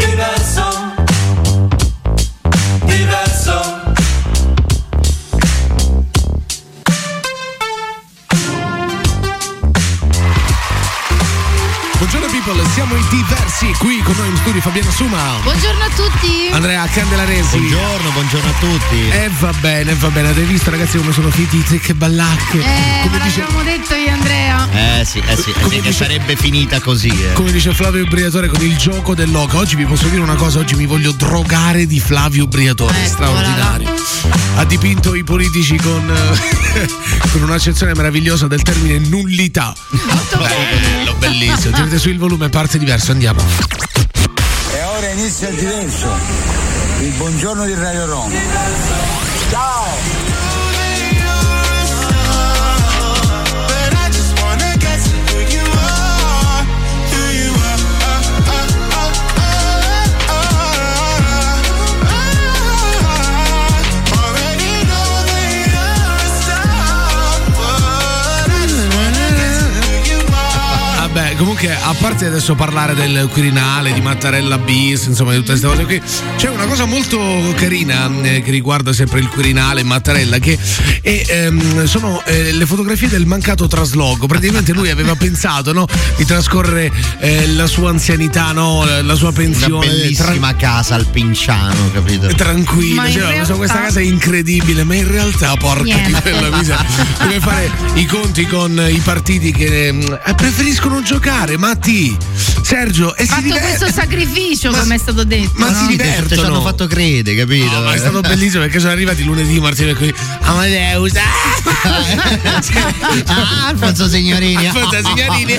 Diverso Diverso people, siamo i diversi qui con noi in studio Fabiano Suma, Buongiorno a tutti. Andrea Candelaresi. Buongiorno, buongiorno a tutti. E va bene, va bene, avete visto ragazzi come sono finiti che ballacche? Eh, come, ma dice, l'abbiamo detto io Andrea. Eh sì, eh sì, eh sì, dice- sarebbe finita così. eh. come dice Flavio Briatore con il gioco dell'oca. Oggi vi posso dire una cosa, oggi mi voglio drogare di Flavio Briatore, straordinario. Ha dipinto i politici con, eh, con un'accezione meravigliosa del termine nullità. Molto. Bello, bellissimo. Tirate su il volume, parte diverso, andiamo. E ora inizia il diverso. Il buongiorno di Radio Roma. Vabbè, comunque, a parte adesso parlare del Quirinale, di Mattarella bis, insomma, di tutte queste cose qui, c'è una cosa molto carina eh, che riguarda sempre il Quirinale e Mattarella, che è, ehm, sono eh, le fotografie del mancato trasloco. Praticamente lui aveva pensato no, di trascorrere eh, la sua anzianità, no, la sua Una pensione bellissima casa al Pinciano, capito? tra- in Cioè, realtà- questa casa è incredibile, ma in realtà, porca di quella miseria, deve fare i conti con i partiti che eh, preferiscono giocare. Matti, Sergio, e si Fatto diverte- questo sacrificio, Ma- come è stato detto. ma no? si te ci divertono. hanno fatto credere, capito? No, ma è stato bellissimo perché sono arrivati lunedì Martino e qui Amadeus ah, Alfonso Signorini. Alfonso Signorini.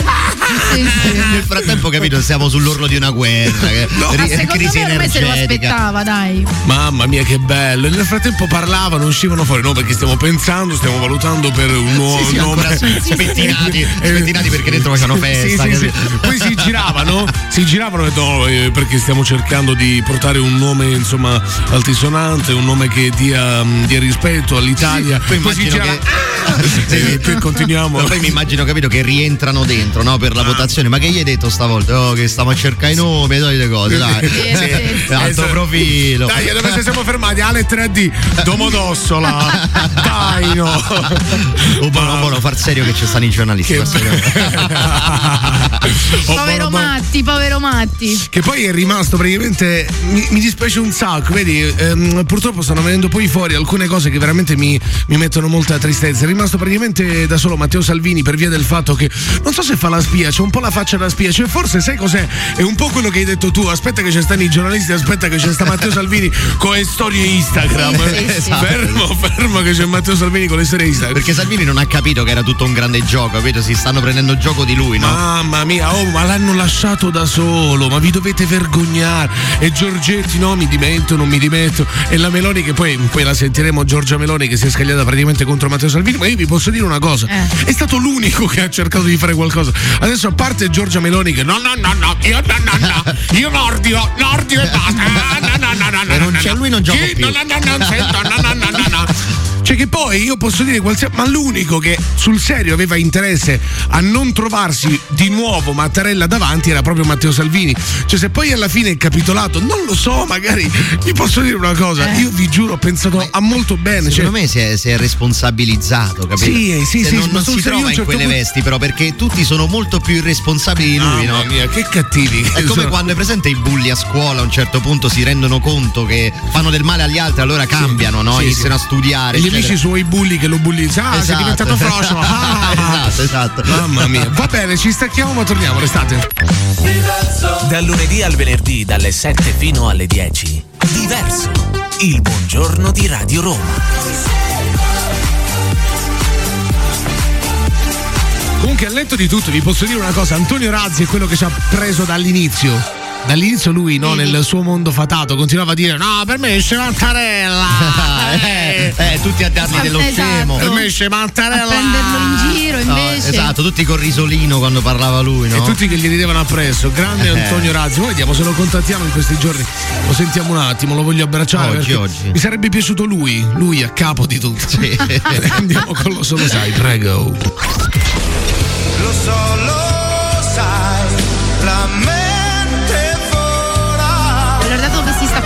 Sì, sì. Nel frattempo, capito, siamo sull'orlo di una guerra. che- No. ri- Ma secondo crisi me se lo aspettava, dai. Mamma mia che bello nel frattempo parlavano, uscivano fuori No perché stiamo pensando, stiamo valutando per un nuovo Sì, sì, nome ancora spettinati, spettinati perché dentro facciano festa. Sì, sì, sì. capito? Poi si giravano, si giravano e detto no, eh, perché stiamo cercando di portare un nome insomma altisonante, un nome che dia, mm, dia rispetto all'Italia. Poi Poi si girava. che- E poi continuiamo. Poi mi immagino, capito, che rientrano dentro no, per la votazione. Ma che gli hai detto stavolta? Oh, che stiamo a cercare i nomi, le cose, dai. Sì, sì, sì. Alto profilo. Dai, dove ci siamo fermati? Ale 3D, Domodossola, dai no. Oh, buono, buono, far serio che ci stanno i giornalisti. Che. Oh, Povero buono, buono. Matti, povero Matti. Che poi è rimasto praticamente. Mi, mi dispiace un sacco, vedi? ehm, purtroppo stanno venendo poi fuori alcune cose che veramente mi, mi mettono molta tristezza. È rimasto praticamente da solo Matteo Salvini per via del fatto che non so se fa la spia, c'è un po' la faccia da spia. Cioè, forse sai cos'è? È un po' quello che hai detto tu. Aspetta che ci stanno i giornalisti, aspetta che c'è sta Matteo Salvini con le storie Instagram. Sì, sì, sì. Fermo, fermo che c'è Matteo Salvini con le storie Instagram. Perché Salvini non ha capito che era tutto un grande gioco, capito? Si stanno prendendo gioco di lui, no? Mamma mia, oh, ma l'hanno lasciato da solo, ma vi dovete vergognare. E Giorgetti, no, mi dimetto, non mi dimetto. E la Meloni, che poi, poi la sentiremo, Giorgia Meloni, che si è scagliata praticamente contro Matteo Salvini. Ma io vi posso dire una cosa: Eh. è stato l'unico che ha cercato di fare qualcosa. Adesso, a parte Giorgia Meloni, che no, no, no, no, io no, no, no, io nordico, nordico e basta. Ah, No, no, no, no, no, Se non no, c'è no. lui non gioco Sì, più. No, no, no, no, sento, no, no, no, no, no. Cioè che poi io posso dire qualsiasi ma l'unico che sul serio aveva interesse a non trovarsi di nuovo Mattarella davanti era proprio Matteo Salvini. Cioè se poi alla fine è capitolato, non lo so, magari vi posso dire una cosa, io vi giuro ho pensato a molto bene, cioè, Secondo me si è, si è responsabilizzato, capito? Sì, eh, sì, Se sì, non, ma non si trova in certo quelle punto- vesti, però, perché tutti sono molto più irresponsabili di lui, Mamma no? mia, che cattivi. che È come sono. quando è presente i bulli a scuola a un certo punto si rendono conto che fanno del male agli altri, allora cambiano, no? Iniziano a studiare. Gli. Amici suoi bulli che lo bullizzano, ah, sei Esatto. diventato froscio. Ah. esatto, esatto. Mamma mia, va bene, ci stacchiamo ma torniamo, restate. Dal lunedì al venerdì dalle 7 fino alle 10. Diverso. Il buongiorno di Radio Roma. Comunque, al netto di tutto, vi posso dire una cosa: Antonio Razzi è quello che ci ha preso dall'inizio. Dall'inizio lui, no, nel suo mondo fatato, continuava a dire: No, per me c'è Mattarella! eh, eh, tutti a dargli dello Esatto. scemo. Per me c'è A Mattarella! prenderlo in giro No, invece. esatto, tutti col risolino quando parlava lui, no? E tutti che gli ridevano appresso, grande Eh. Antonio Razzi. Poi vediamo se lo contattiamo in questi giorni. Lo sentiamo un attimo, lo voglio abbracciare. Oggi, oggi. Mi sarebbe piaciuto lui, lui a capo di tutto. Sì. Andiamo con lo solo sai, prego. Lo so,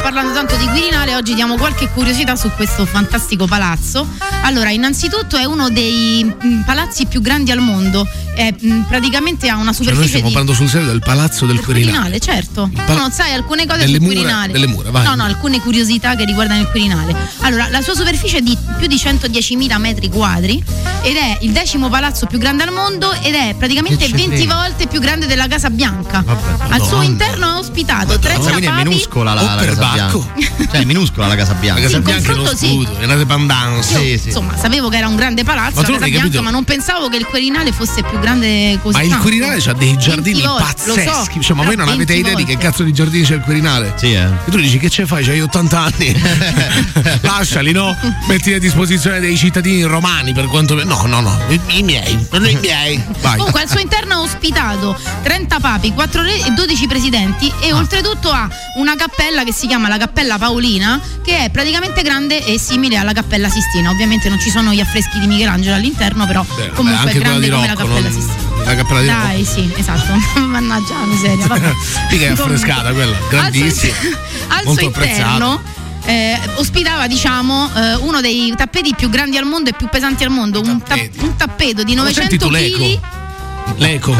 parlando tanto di Quirinale, oggi diamo qualche curiosità su questo fantastico palazzo. Allora, innanzitutto è uno dei mm, palazzi più grandi al mondo. È, mm, praticamente ha una Cioè, noi superficie stiamo parlando sul serio del palazzo del del Quirinale. Quirinale, certo. pal- No, no, sai alcune cose mura- Quirinale. delle mura, vai. No, no, alcune curiosità che riguardano il Quirinale. Allora, la sua superficie è di più di 110.000 metri quadri ed è il decimo palazzo più grande al mondo ed è praticamente Che 20 c'entra? volte più grande della Casa Bianca. Vabbè, al suo Madonna. interno ha ospitato 30 Cioè, quindi è minuscola la, la Casa. Bianca. Cioè, è minuscola la Casa La Bianca. Casa in Bianca è uno confronto sì. scudo, è una dependance. Sì, sì. Insomma, sapevo che era un grande palazzo Ma la non Casa Bianca, capito? ma non pensavo che il Quirinale fosse più grande così. Ma il tanto. Quirinale ha dei giardini 20 volte, lo so, pazzeschi. Cioè, ma voi non avete 20 idea di che cazzo di giardini c'è il Quirinale? Sì, eh. E tu dici che ce fai? C'hai 80 anni. Lasciali, no? Metti a disposizione dei cittadini romani per quanto. No, no, no. I, i miei. I miei. Vai. Comunque al suo interno ha ospitato 30 papi, 4 re e 12 presidenti e Ah. oltretutto ha una cappella che si chiama la Cappella Paolina che è praticamente grande e simile alla Cappella Sistina. Ovviamente non ci sono gli affreschi di Michelangelo all'interno, però Beh, vabbè, comunque anche è grande come la Rocco, Cappella non- Sistina. la cappella di Rocco. Dai, sì, esatto. Mannaggia la miseria. Vabbè. Mica è affrescata quella, grandissima. Al suo, al suo interno eh, ospitava diciamo eh, uno dei tappeti più grandi al mondo e più pesanti al mondo un, ta- un tappeto di Ma 900 senti tu l'eco? kg L'eco.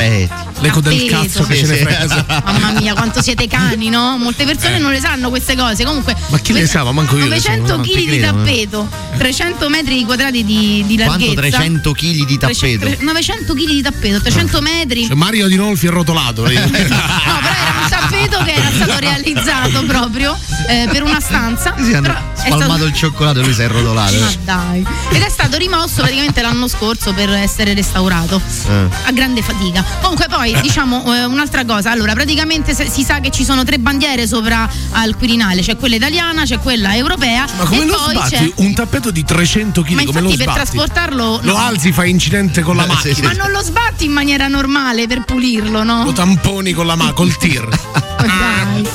L'eco del cazzo che Sì, ce ne frega. Mamma mia, quanto siete cani, no? Molte persone Eh. non le sanno queste cose. Comunque, Ma chi le sa? Ma manco io le so, 900 non kg di eh. tappeto, 300 metri quadrati di, di larghezza. quanto 300 kg di tappeto. 900 kg di tappeto, 300 metri. Cioè, Mario Di Nolfi è rotolato. No, però era un tappeto che era stato realizzato proprio eh, per una stanza. Sì, hanno spalmato stato- il cioccolato e lui si è rotolato. Ma dai. Ed è stato rimosso praticamente l'anno scorso per essere restaurato. Eh. A grande fatica. Comunque, poi diciamo eh, un'altra cosa. Allora, praticamente se- si sa che ci sono tre bandiere sopra al Quirinale: c'è quella italiana, c'è quella europea. Ma come e lo poi sbatti? c'è. Un tappeto di 300 kg, Ma come lo infatti per sbatti? trasportarlo. Lo no. alzi, fai incidente con la Eh, sì, macchina. sì. Ma non lo sbatti in maniera normale per pulirlo, no? Lo tamponi con la mano, col tir. Dai.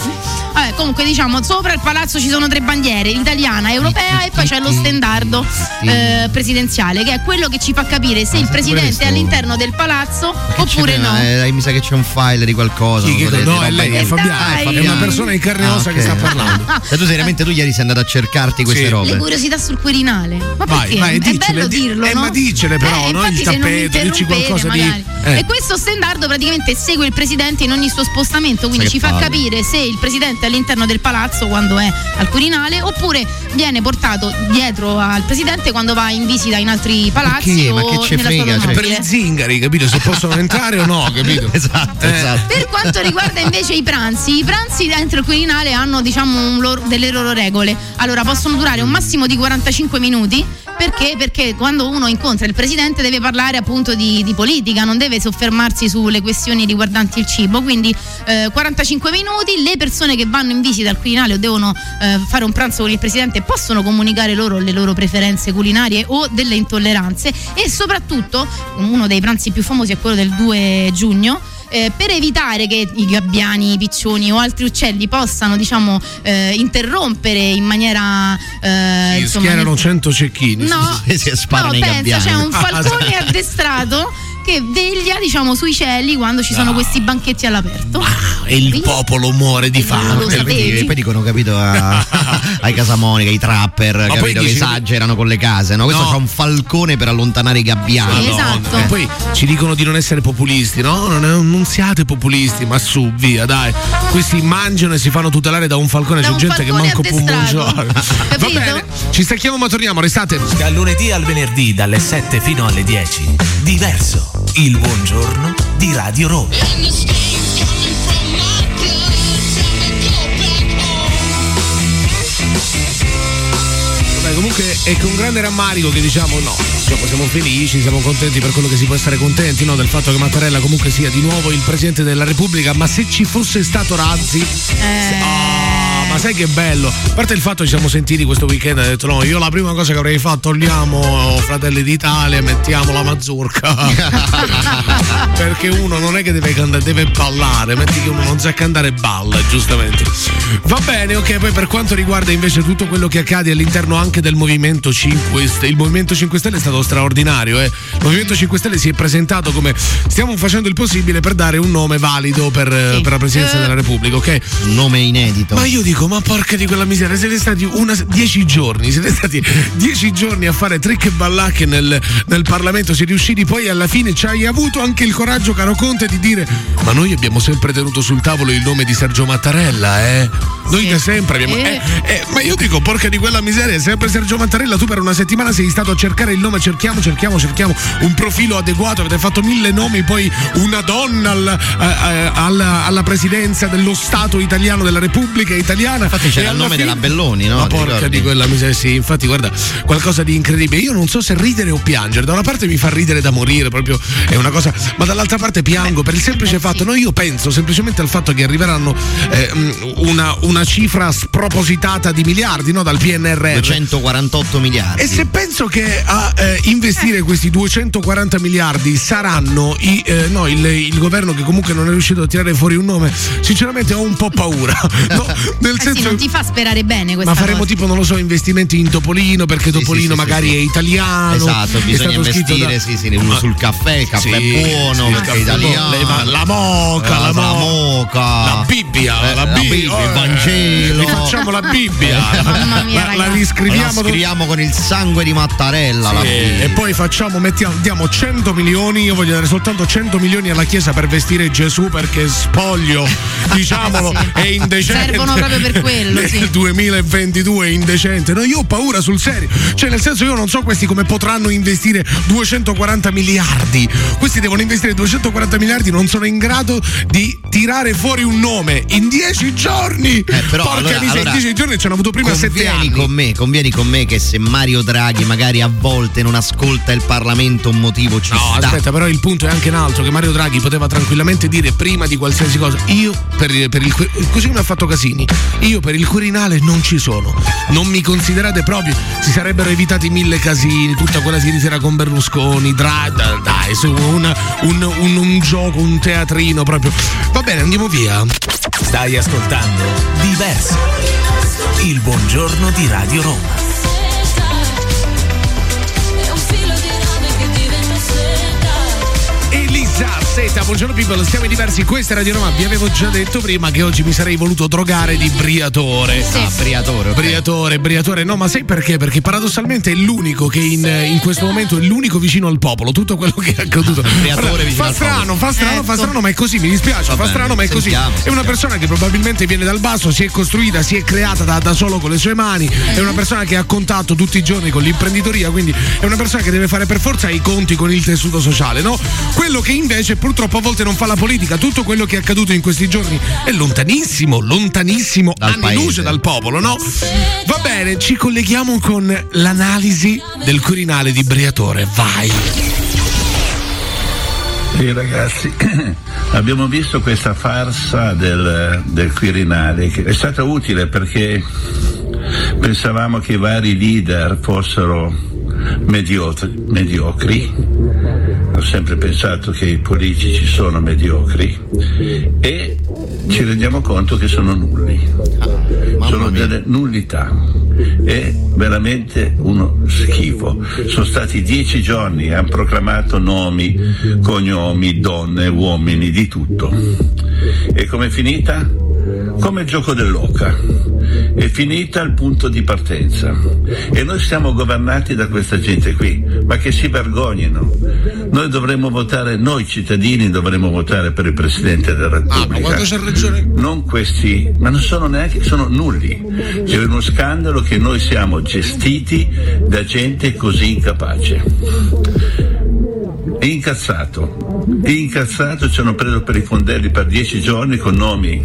Vabbè, comunque diciamo, sopra il palazzo ci sono tre bandiere, l'italiana, europea e poi c'è lo stendardo eh, presidenziale, che è quello che ci fa capire se il presidente è all'interno del palazzo Che oppure no. Eh, mi sa che c'è un file di qualcosa. Non che- no, è lei, è Fabiano. dai. È una persona in carne e Ah, ossa che sta parlando. Tu seriamente tu ieri sei andato a cercarti queste Sì. robe. Le curiosità sul Quirinale. Ma Vai, perché? vai, è diccele, bello di- dirlo, eh, no? ma diccele però, eh, no? Il tappeto, dici qualcosa di- magari. eh. E questo stendardo praticamente segue il presidente in ogni suo spostamento, quindi ci fa capire se il presidente è all'interno del palazzo quando è al Quirinale oppure viene portato dietro al presidente quando va in visita in altri palazzi Perché? o Ma che ce nella frega, sua cioè? Per automobile. i zingari, capito? Se possono entrare o no, capito? Esatto, Eh. esatto. Per quanto riguarda invece i pranzi, i pranzi dentro il Quirinale hanno diciamo un loro- delle loro regole. Allora possono durare un massimo di 45 minuti. Perché? Perché quando uno incontra il presidente deve parlare appunto di, di politica, non deve soffermarsi sulle questioni riguardanti il cibo. Quindi eh, 45 minuti, le persone che vanno in visita al Quirinale o devono eh, fare un pranzo con il presidente possono comunicare loro le loro preferenze culinarie o delle intolleranze e soprattutto uno dei pranzi più famosi è quello del 2 giugno eh, per evitare che i gabbiani, i piccioni o altri uccelli possano diciamo eh, interrompere in maniera eh, Sì, insomma, schierano 100 cecchini. no, Sì, sì, sparano no, pensa, gabbiani. c'è un Ah, falcone addestrato che veglia diciamo sui cieli quando ci sono questi banchetti all'aperto E il Quindi- popolo muore di E lo fame. E poi dicono, capito, a- ai Casamonica, i trapper, poi capito, che dici- esagerano con le case, no? Questo No. c'ha un falcone per allontanare i gabbiani. Sì, esatto. E poi ci dicono di non essere populisti, no? Non, è- non siate populisti, ma su, via, dai. Questi mangiano e si fanno tutelare da un falcone. Da C'è un gente che falcone manco può mangiare. Va bene, ci stacchiamo ma torniamo, restate. Dal lunedì al venerdì dalle 7 fino alle 10. Diverso. Il buongiorno di Radio Roma. Vabbè, comunque è con grande rammarico che diciamo no. insomma, siamo felici, siamo contenti per quello che si può essere contenti, no? Del fatto che Mattarella comunque sia di nuovo il Presidente della Repubblica, ma se ci fosse stato Razzi... Ah, ma sai che bello! A parte il fatto che ci siamo sentiti questo weekend, ha detto no, io la prima cosa che avrei fatto, togliamo Fratelli d'Italia mettiamo la mazurka. Perché uno non è che deve cantare, deve ballare, metti che uno non sa cantare balla, giustamente. Va bene, ok, poi per quanto riguarda invece tutto quello che accade all'interno anche del Movimento 5 Stelle, il Movimento 5 Stelle è stato straordinario, eh. Il Movimento 5 Stelle si è presentato come stiamo facendo il possibile per dare un nome valido per, eh, per la Presidenza della Repubblica, ok? Un nome inedito. Ma io dico, ma porca di quella miseria, siete stati una, dieci giorni, siete stati dieci giorni a fare trick e ballacche nel, nel Parlamento, siete riusciti poi alla fine, ci hai avuto anche il coraggio, caro Conte, di dire, ma noi abbiamo sempre tenuto sul tavolo il nome di Sergio Mattarella, eh? Noi da sempre abbiamo... eh, eh, ma io dico, porca di quella miseria, è sempre Sergio Mattarella, tu per una settimana sei stato a cercare il nome, cerchiamo, cerchiamo, cerchiamo un profilo adeguato, avete fatto mille nomi, poi una donna al- a- a- alla, alla presidenza dello Stato italiano, della Repubblica italiana. Infatti c'era il nome fine- della Belloni, no? Ma Ti porca ricordi? di quella miseria, sì, infatti guarda, qualcosa di incredibile. Io non so se ridere o piangere, da una parte mi fa ridere da morire, proprio è una cosa, ma dall'altra parte piango per il semplice fatto, no, io penso semplicemente al fatto che arriveranno eh, mh, una, una cifra spropositata di miliardi, no, dal PNRR. 248 miliardi. E se penso che a eh, investire questi 240 miliardi saranno i, eh, no, il, il governo che comunque non è riuscito a tirare fuori un nome, sinceramente ho un po' paura. No, nel Eh sì, senso non ti fa sperare bene questa ma faremo cosa. tipo, non lo so, investimenti in Topolino perché Topolino sì, sì, magari sì. è italiano. Esatto, è bisogna stato scritto investire da- sì, sì, uno sul caffè, il caffè Sì, buono, sì, il perché caffè italiano. buono, le- la moca, la, mo- moca. la Bibbia, Eh, la, la Bi- Bibbia, il oh, Vangelo. Rifacciamo la Bibbia. Mamma mia, la, la riscriviamo La scriviamo con il sangue di Mattarella. la Sì, e poi facciamo, mettiamo, diamo 100 milioni, io voglio dare soltanto 100 milioni alla Chiesa per vestire Gesù perché spoglio, diciamolo, Sì. è indecente. Servono proprio per quello, Nel sì. 2022 è indecente. No, io ho paura sul serio. Cioè, nel senso, io non so questi come potranno investire 240 miliardi. Questi devono investire 240 miliardi, non sono in grado di tirare fuori un nome in 10 giorni. Eh, però, Porca allora- miseria, allora, in 10 giorni ce l'hanno avuto prima 7 Convieni anni. con me, convieni con me che se Mario Draghi magari a volte non ascolta il Parlamento un motivo ci No, sta. aspetta, però il punto è anche un altro: che Mario Draghi poteva tranquillamente dire prima di qualsiasi cosa: io per, per il così come ha fatto Casini, io per il Quirinale non ci sono. Non mi considerate proprio. Si sarebbero evitati mille casini, tutta quella sera con Berlusconi, dai, dai, su una- un, un- un gioco, un teatrino proprio. Va bene, andiamo via. Stai ascoltando Diverso. Il buongiorno di Radio Roma. Zeta, buongiorno people, siamo in diversi, questa è Radio Roma, vi avevo già detto prima che oggi mi sarei voluto drogare di briatore. Sì. Ah, Briatore. Briatore, Briatore, no, ma sai perché? Perché paradossalmente è l'unico che in, in questo momento è l'unico vicino al popolo, tutto quello che è accaduto. Briatore Guarda, vicino fa strano, fa strano, fa Ecco. strano, ma è così, mi dispiace, Va fa bene, strano, ma è così. sentiamo, È una sentiamo. persona che probabilmente viene dal basso, si è costruita, si è creata da, da solo con le sue mani, è una persona che ha contatto tutti i giorni con l'imprenditoria, quindi è una persona che deve fare per forza i conti con il tessuto sociale, no? Quello che invece purtroppo a volte non fa la politica, tutto quello che è accaduto in questi giorni è lontanissimo, lontanissimo, Dal anni paese. luce dal popolo, no? Va bene, ci colleghiamo con l'analisi del Quirinale di Briatore, vai. Sì ragazzi, abbiamo visto questa farsa del, del Quirinale che è stata utile perché pensavamo che i vari leader fossero mediocri, mediocri. ho sempre pensato che i politici sono mediocri e ci rendiamo conto che sono nulli, sono delle nullità, è veramente uno schifo. Sono stati dieci giorni e hanno proclamato nomi, cognomi, donne, uomini, di tutto. E com'è finita? Come il gioco dell'oca. È finita il punto di partenza. E noi siamo governati da questa gente qui, ma che si vergognino. Noi dovremmo votare, noi cittadini dovremmo votare per il Presidente della Ah, ma Repubblica quando c'è ragione. non questi, ma non sono neanche, sono nulli. È uno scandalo che noi siamo gestiti da gente così incapace. Incazzato, incazzato, ci hanno preso per i fondelli per dieci giorni con nomi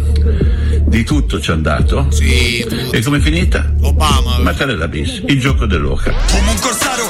di tutto ci hanno dato. Sì, E come è finita? Obama. Mattarella bis, il gioco dell'oca. Come un corsaro,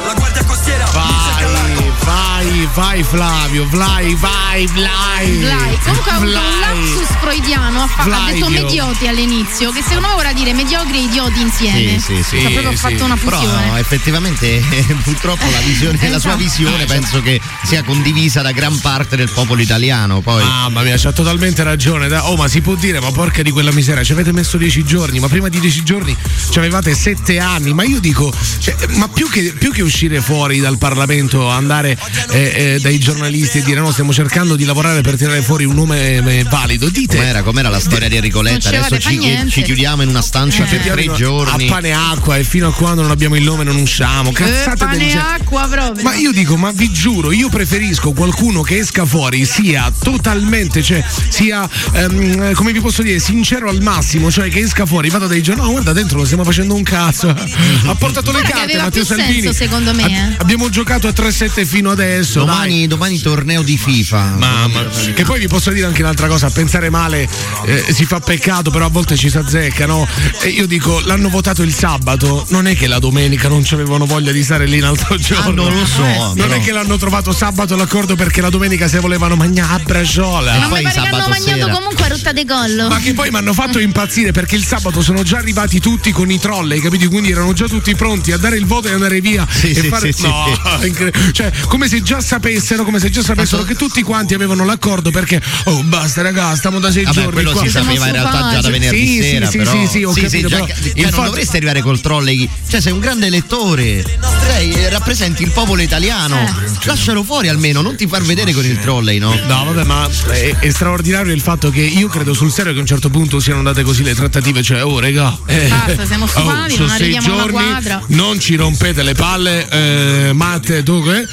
vai, vai Flavio, vai, vai, vai. Comunque ha avuto un lapsus freudiano, ha, fa- ha detto medioti all'inizio, che secondo me vorrà dire mediocri e idioti insieme. Sì, sì, sì. Ha proprio Sì, fatto sì. una Però fusione. effettivamente purtroppo la, visione, la sua Esatto. visione penso che sia condivisa da gran parte del popolo italiano. Poi Mamma mia, c'ha totalmente ragione. da- Oh, ma si può dire, ma porca di quella miseria, ci avete messo dieci giorni, ma prima di dieci giorni ci avevate sette anni. Ma io dico, cioè, ma più che, più che uscire fuori dal Parlamento, andare eh, eh, dai giornalisti e dire no, stiamo cercando di lavorare per tirare fuori un nome eh, valido, dite. com'era, com'era la storia di Enrico Letta? Adesso ci, ci chiudiamo in una stanza per tre giorni. A pane e acqua e fino a quando non abbiamo il nome non usciamo. Eh, Cazzate del pane e acqua proprio. Ma io dico, ma vi giuro, io preferisco qualcuno che esca fuori, sia totalmente, cioè, sia, ehm, come vi posso dire, sincero al massimo, cioè che esca fuori, vado dai giorni, no, guarda dentro, non stiamo facendo un cazzo. Ha portato le Guarda carte, Matteo Salvini. senso, secondo me, eh. Abbiamo giocato a 3-7 fino adesso. Dai. Domani, domani torneo di FIFA. Mamma, che poi vi posso dire anche un'altra cosa, a pensare male eh, si fa peccato, però a volte ci si azzecca, no? E io dico, l'hanno votato il sabato, non è che la domenica non ci avevano voglia di stare lì un altro giorno. non lo so, Non però. è che l'hanno trovato sabato l'accordo perché la domenica se volevano mangiare a braciola. Ma poi mi pare che hanno mangiato sera. comunque a rotta de collo. Ma che poi mi hanno fatto impazzire perché il sabato sono già arrivati tutti con i trolley, capito? Quindi erano già tutti pronti a dare il voto e andare via. Sì, e sì, fare... sì, no, incre- cioè, come se già sapessero, come se già sapessero che tutti quanti avevano l'accordo perché, oh basta raga, stiamo da sei Vabbè, giorni quello qua. si sapeva in realtà già da venerdì Sì, sì, sera. sì, però. sì, sì, ho capito, già- però cioè, il non dovresti arrivare col trolley. Cioè, sei un grande elettore. Lei eh, rappresenti il popolo italiano. Lascialo fuori almeno, non ti far vedere con il trolley, no? No, vabbè, ma è, è straordinario il fatto che io credo sul serio che a un certo punto siano andate così le trattative, cioè, oh, regà. eh, Basta, siamo stufati, sono non sei arriviamo alla giorni, quadra. Non ci rompete le palle, eh, Matte, tu che?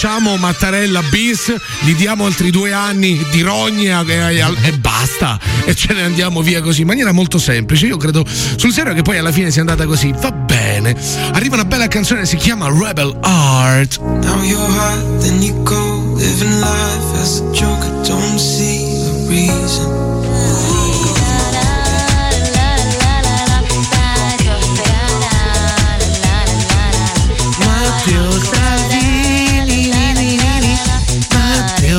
Facciamo Mattarella bis, gli diamo altri due anni di rogne e, e- basta. E ce ne andiamo via così, in maniera molto semplice. Io credo sul serio che poi alla fine sia andata così. Va bene. Arriva una bella canzone, si chiama Rebel Art. Now you're hot, then you go. Living life as a joke, don't see a reason.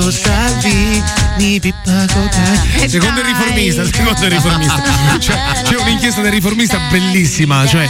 Matteo Salvini, Pippa Cotai. Secondo il riformista, secondo il riformista. Cioè, c'è un'inchiesta del riformista bellissima. Cioè,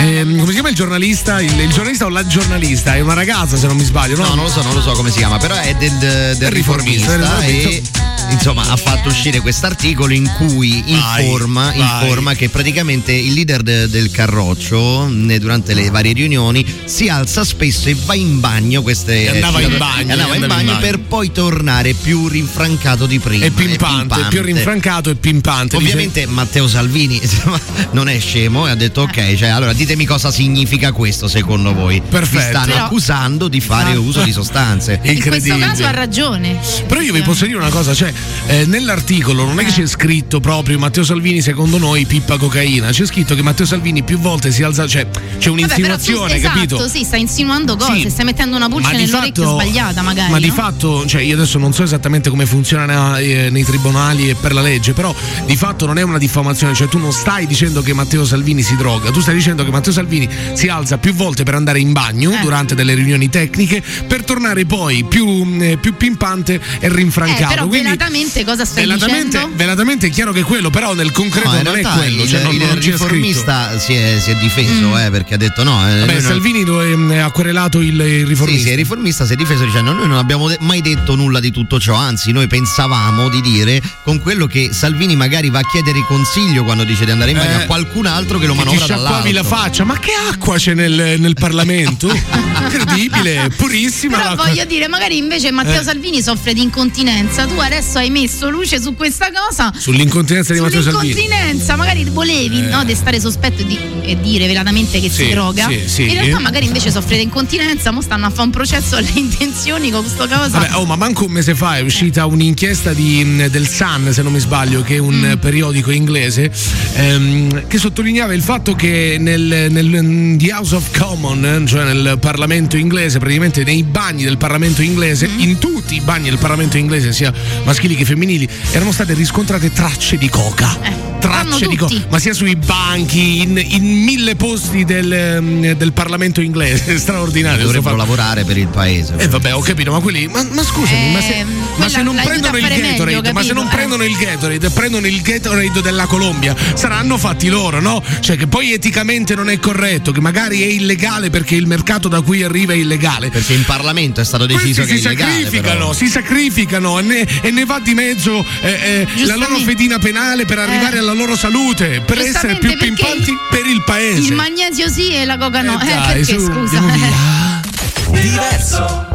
ehm, come si chiama il giornalista? Il, il giornalista o la giornalista? È una ragazza, se non mi sbaglio, no? No, non lo so, non lo so come si chiama, però è del, del riformista, riformista, del e riformista. Insomma ha fatto uscire quest'articolo in cui Vai, informa, vai. informa che praticamente il leader de- del Carroccio ne- durante le varie riunioni si alza spesso e va in bagno queste E andava in bagno, e andava in bagno bagno. per poi tornare più rinfrancato di prima È pimpante, più rinfrancato e pimpante. Ovviamente Matteo Salvini insomma, non è scemo e ha detto ok, cioè allora ditemi cosa significa questo secondo voi. Perfetto. Mi stanno Però- accusando di fare Esatto. uso di sostanze. In questo Incredibile. caso ha ragione. Però io vi posso dire una cosa, cioè eh, nell'articolo non è che c'è scritto proprio Matteo Salvini secondo noi pippa cocaina, c'è scritto che Matteo Salvini più volte si alza, cioè c'è Vabbè, però tu, un'insinuazione, esatto, capito? sì, stai insinuando cose, Sì. stai mettendo una pulce Ma di nell'orecchio fatto- sbagliata, magari. Ma di no? fatto, cioè io adesso non so esattamente come funziona eh, nei tribunali e per la legge, però di fatto non è una diffamazione, cioè tu non stai dicendo che Matteo Salvini si droga, tu stai dicendo che Matteo Salvini si alza più volte per andare in bagno Eh. durante delle riunioni tecniche per tornare poi più, eh, più pimpante e Eh, rinfrancato. però Quindi, velatamente cosa stai velatamente, dicendo? velatamente è chiaro che è quello, però nel concreto No, non è quello, il, cioè non, il non riformista si è, si è difeso eh, perché ha detto no. eh, Vabbè, noi non- Salvini dove, eh, ha querelato il, il Sì, riformista. sì, il riformista si è difeso dicendo noi non abbiamo de- mai detto nulla di tutto ciò, anzi noi pensavamo di dire con quello che Salvini magari va a chiedere consiglio quando dice di andare in bagno Eh, a qualcun altro che lo Che manovra sciacquavi dall'alto. la faccia, ma che acqua c'è nel, nel Parlamento? Incredibile, purissima Però l'acqua. voglio dire, magari invece Matteo Eh. Salvini soffre di incontinenza. Tu adesso hai messo luce su questa cosa. Sull'incontinenza di Matteo Salvini. Sull'incontinenza, magari volevi no, destare sospetto e, di- e dire velatamente che Sì, si droga. sì, sì. In realtà, magari invece soffre di incontinenza. Mo stanno a fare un processo alle intenzioni con questa cosa. Vabbè, oh, ma manco un mese fa è uscita un'inchiesta di, del Sun, se non mi sbaglio, che è un Mm. eh, periodico inglese, ehm, che sottolineava il fatto che nel, nel mm, The House of Commons, eh, cioè nel Parlamento inglese, praticamente nei bagni del Parlamento inglese, Mm. in tutti i bagni del Parlamento inglese, sia maschili che femminili, erano state riscontrate tracce di coca. Eh. Tracce di cose, ma sia sui banchi, in, in mille posti del, ehm, del Parlamento inglese, straordinario. Dovrebbero fatto. lavorare per il paese. Eh vabbè, ho capito, ma quelli. Ma, ma scusami, Eh, ma se, ma quella se non prendono a il fare meglio, Gatorade, ma se non prendono il Gatorade e prendono il Gatorade della Colombia, saranno fatti loro, no? Cioè che poi eticamente non è corretto, che magari è illegale perché il mercato da cui arriva è illegale. Perché in Parlamento è stato deciso Questi che si è illegale. sacrificano, però. si sacrificano e ne, e ne va di mezzo eh, eh, la loro fedina penale per arrivare Eh. Alla loro salute, per essere più pimpanti per il paese. Il magnesio sì e la coca no. Eh, Eh, dai, perché su, scusa? Diverso.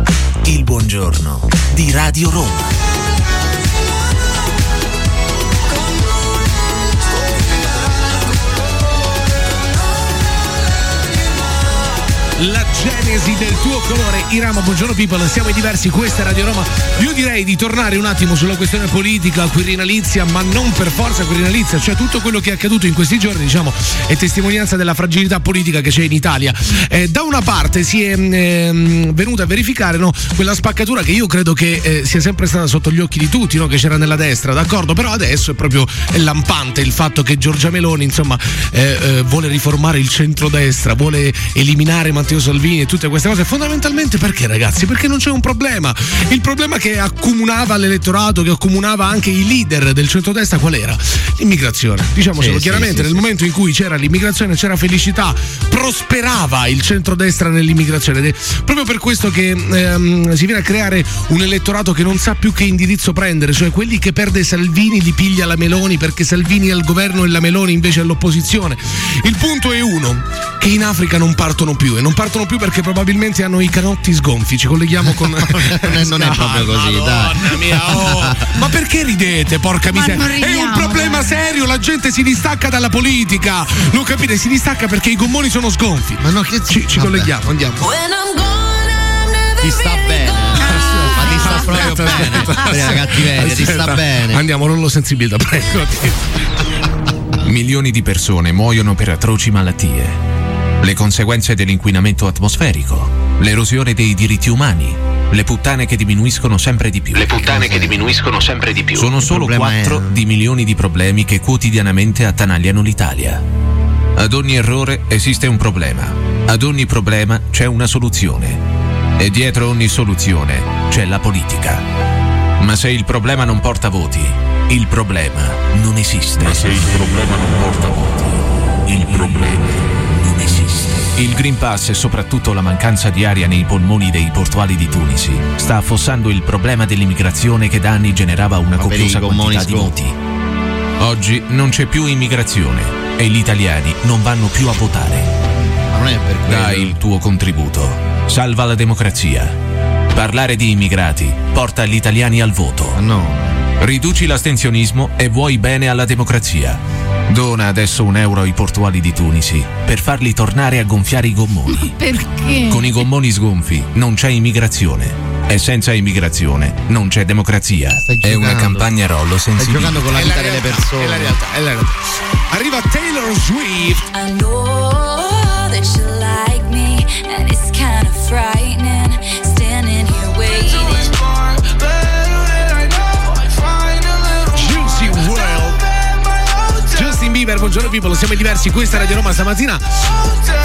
Il buongiorno di Radio Roma. Genesi del tuo colore. Irama, buongiorno people, siamo i diversi, questa è Radio Roma. Io direi di tornare un attimo sulla questione politica, quirinalizia, ma non per forza quirinalizia, cioè tutto quello che è accaduto in questi giorni, diciamo, è testimonianza della fragilità politica che c'è in Italia. Eh, da una parte si è ehm, venuta a verificare no, quella spaccatura che io credo che eh, sia sempre stata sotto gli occhi di tutti, no, che c'era nella destra, d'accordo? Però adesso è proprio lampante il fatto che Giorgia Meloni, insomma, eh, eh, vuole riformare il centrodestra, vuole eliminare Matteo Salvini e tutte queste cose. Fondamentalmente perché, ragazzi? Perché non c'è un problema. Il problema che accomunava l'elettorato, che accomunava anche i leader del centrodestra, qual era? L'immigrazione. Diciamocelo sì, chiaramente, sì, nel sì. momento in cui c'era l'immigrazione, c'era felicità, prosperava il centrodestra nell'immigrazione. Ed è proprio per questo che ehm, si viene a creare un elettorato che non sa più che indirizzo prendere, cioè quelli che perde Salvini li piglia la Meloni perché Salvini è al governo e la Meloni invece è all'opposizione. Il punto è uno, che in Africa non partono più e non partono più perché probabilmente hanno i canotti sgonfi. Ci colleghiamo con. non è proprio così, dai. Madonna mia, oh. Ma perché ridete, porca Ma miseria? non È un problema dai. serio, la gente si distacca dalla politica. Non capite, si distacca perché i gommoni sono sgonfi. Ma no, che Ci, ci vabbè. colleghiamo, andiamo. Ti sta bene. Ma ti sta proprio Aspetta, bene. aspetta. La cattiveria, ti sta Aspetta. bene. Andiamo, rollo sensibilità, prego. Milioni di persone muoiono per atroci malattie. Le conseguenze dell'inquinamento atmosferico, l'erosione dei diritti umani, le puttane che diminuiscono sempre di più. Le puttane che diminuiscono sempre di più. Sono solo problema è- 4 di milioni di problemi che quotidianamente attanagliano l'Italia. Ad ogni errore esiste un problema. Ad ogni problema c'è una soluzione. E dietro ogni soluzione c'è la politica. Ma se il problema non porta voti, il problema non esiste. Ma se il problema non porta voti, il problema non esiste. Il Green Pass e soprattutto la mancanza di aria nei polmoni dei portuali di Tunisi sta affossando il problema dell'immigrazione che da anni generava una Ma copiosa quantità di voti. Oggi non c'è più immigrazione e gli italiani non vanno più a votare. Ma non è per quello. Dai il tuo contributo. Salva la democrazia. Parlare di immigrati porta gli italiani al voto. Ma no. Riduci l'astensionismo e vuoi bene alla democrazia. Dona adesso un euro ai portuali di Tunisi per farli tornare a gonfiare i gommoni. Perché? Con i gommoni sgonfi non c'è immigrazione. E senza immigrazione non c'è democrazia. Stai È una campagna rollo Stai sensibile. giocando con la vita la delle persone. È la realtà, è la realtà. Arriva Taylor Swift. I know that you like me, and it's kind of frightening. Bieber, buongiorno people, siamo diversi, questa è Radio Roma stamattina.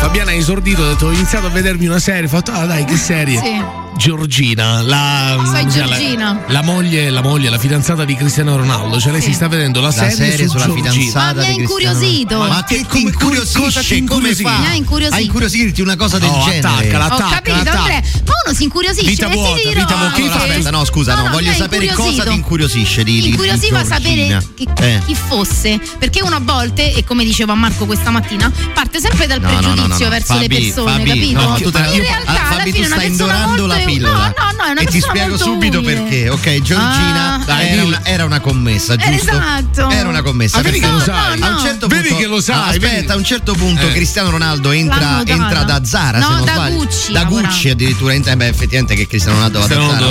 Fabiana ha esordito, ha detto ho iniziato a vedermi una serie, ho fatto ah dai che serie. Sì. Giorgina, la, Sai, cioè, Giorgina. La, la moglie, la moglie, la fidanzata di Cristiano Ronaldo, cioè lei Sì. si sta vedendo la, La serie, serie su sulla Giorgina. fidanzata Ma mi ha di Cristiano incuriosito. Ronaldo. Ma Ma che ti come- ti incuriosisce? Come fa? Mi ha incuriosito. A incuriosirti una cosa del Oh, genere? attaccala, Ho attacca, capito, attacca. Andrea. Ma uno si incuriosisce. Vita vuota, dirò vita vuota. Allora, aspetta, no, scusa, no, mi voglio sapere cosa ti incuriosisce di, Mi incuriosiva sapere chi, Eh. chi fosse, perché una volte, e come diceva Marco questa mattina, parte sempre dal No, no, no, pregiudizio no, no. verso le Fabi, persone, Fabi, capito? no, tu te- in io- realtà, ah, alla Fabi, fine tu stai indorando molto la pillola. No, no, no, è una e ti spiego subito umile. perché. Ok, Giorgina Ah. Dai, era, una, era una commessa, Eh, giusto? esatto. Era una commessa. Ah, vedi perché che lo No, sai. no, A un no. certo Vedi punto, che lo sai, Ah, Aspetta, a un certo punto Eh. Cristiano Ronaldo entra, entra da Zara, No, se non da sbaglio. Gucci, Da. Gucci addirittura. entra- Beh, effettivamente che Cristiano Ronaldo va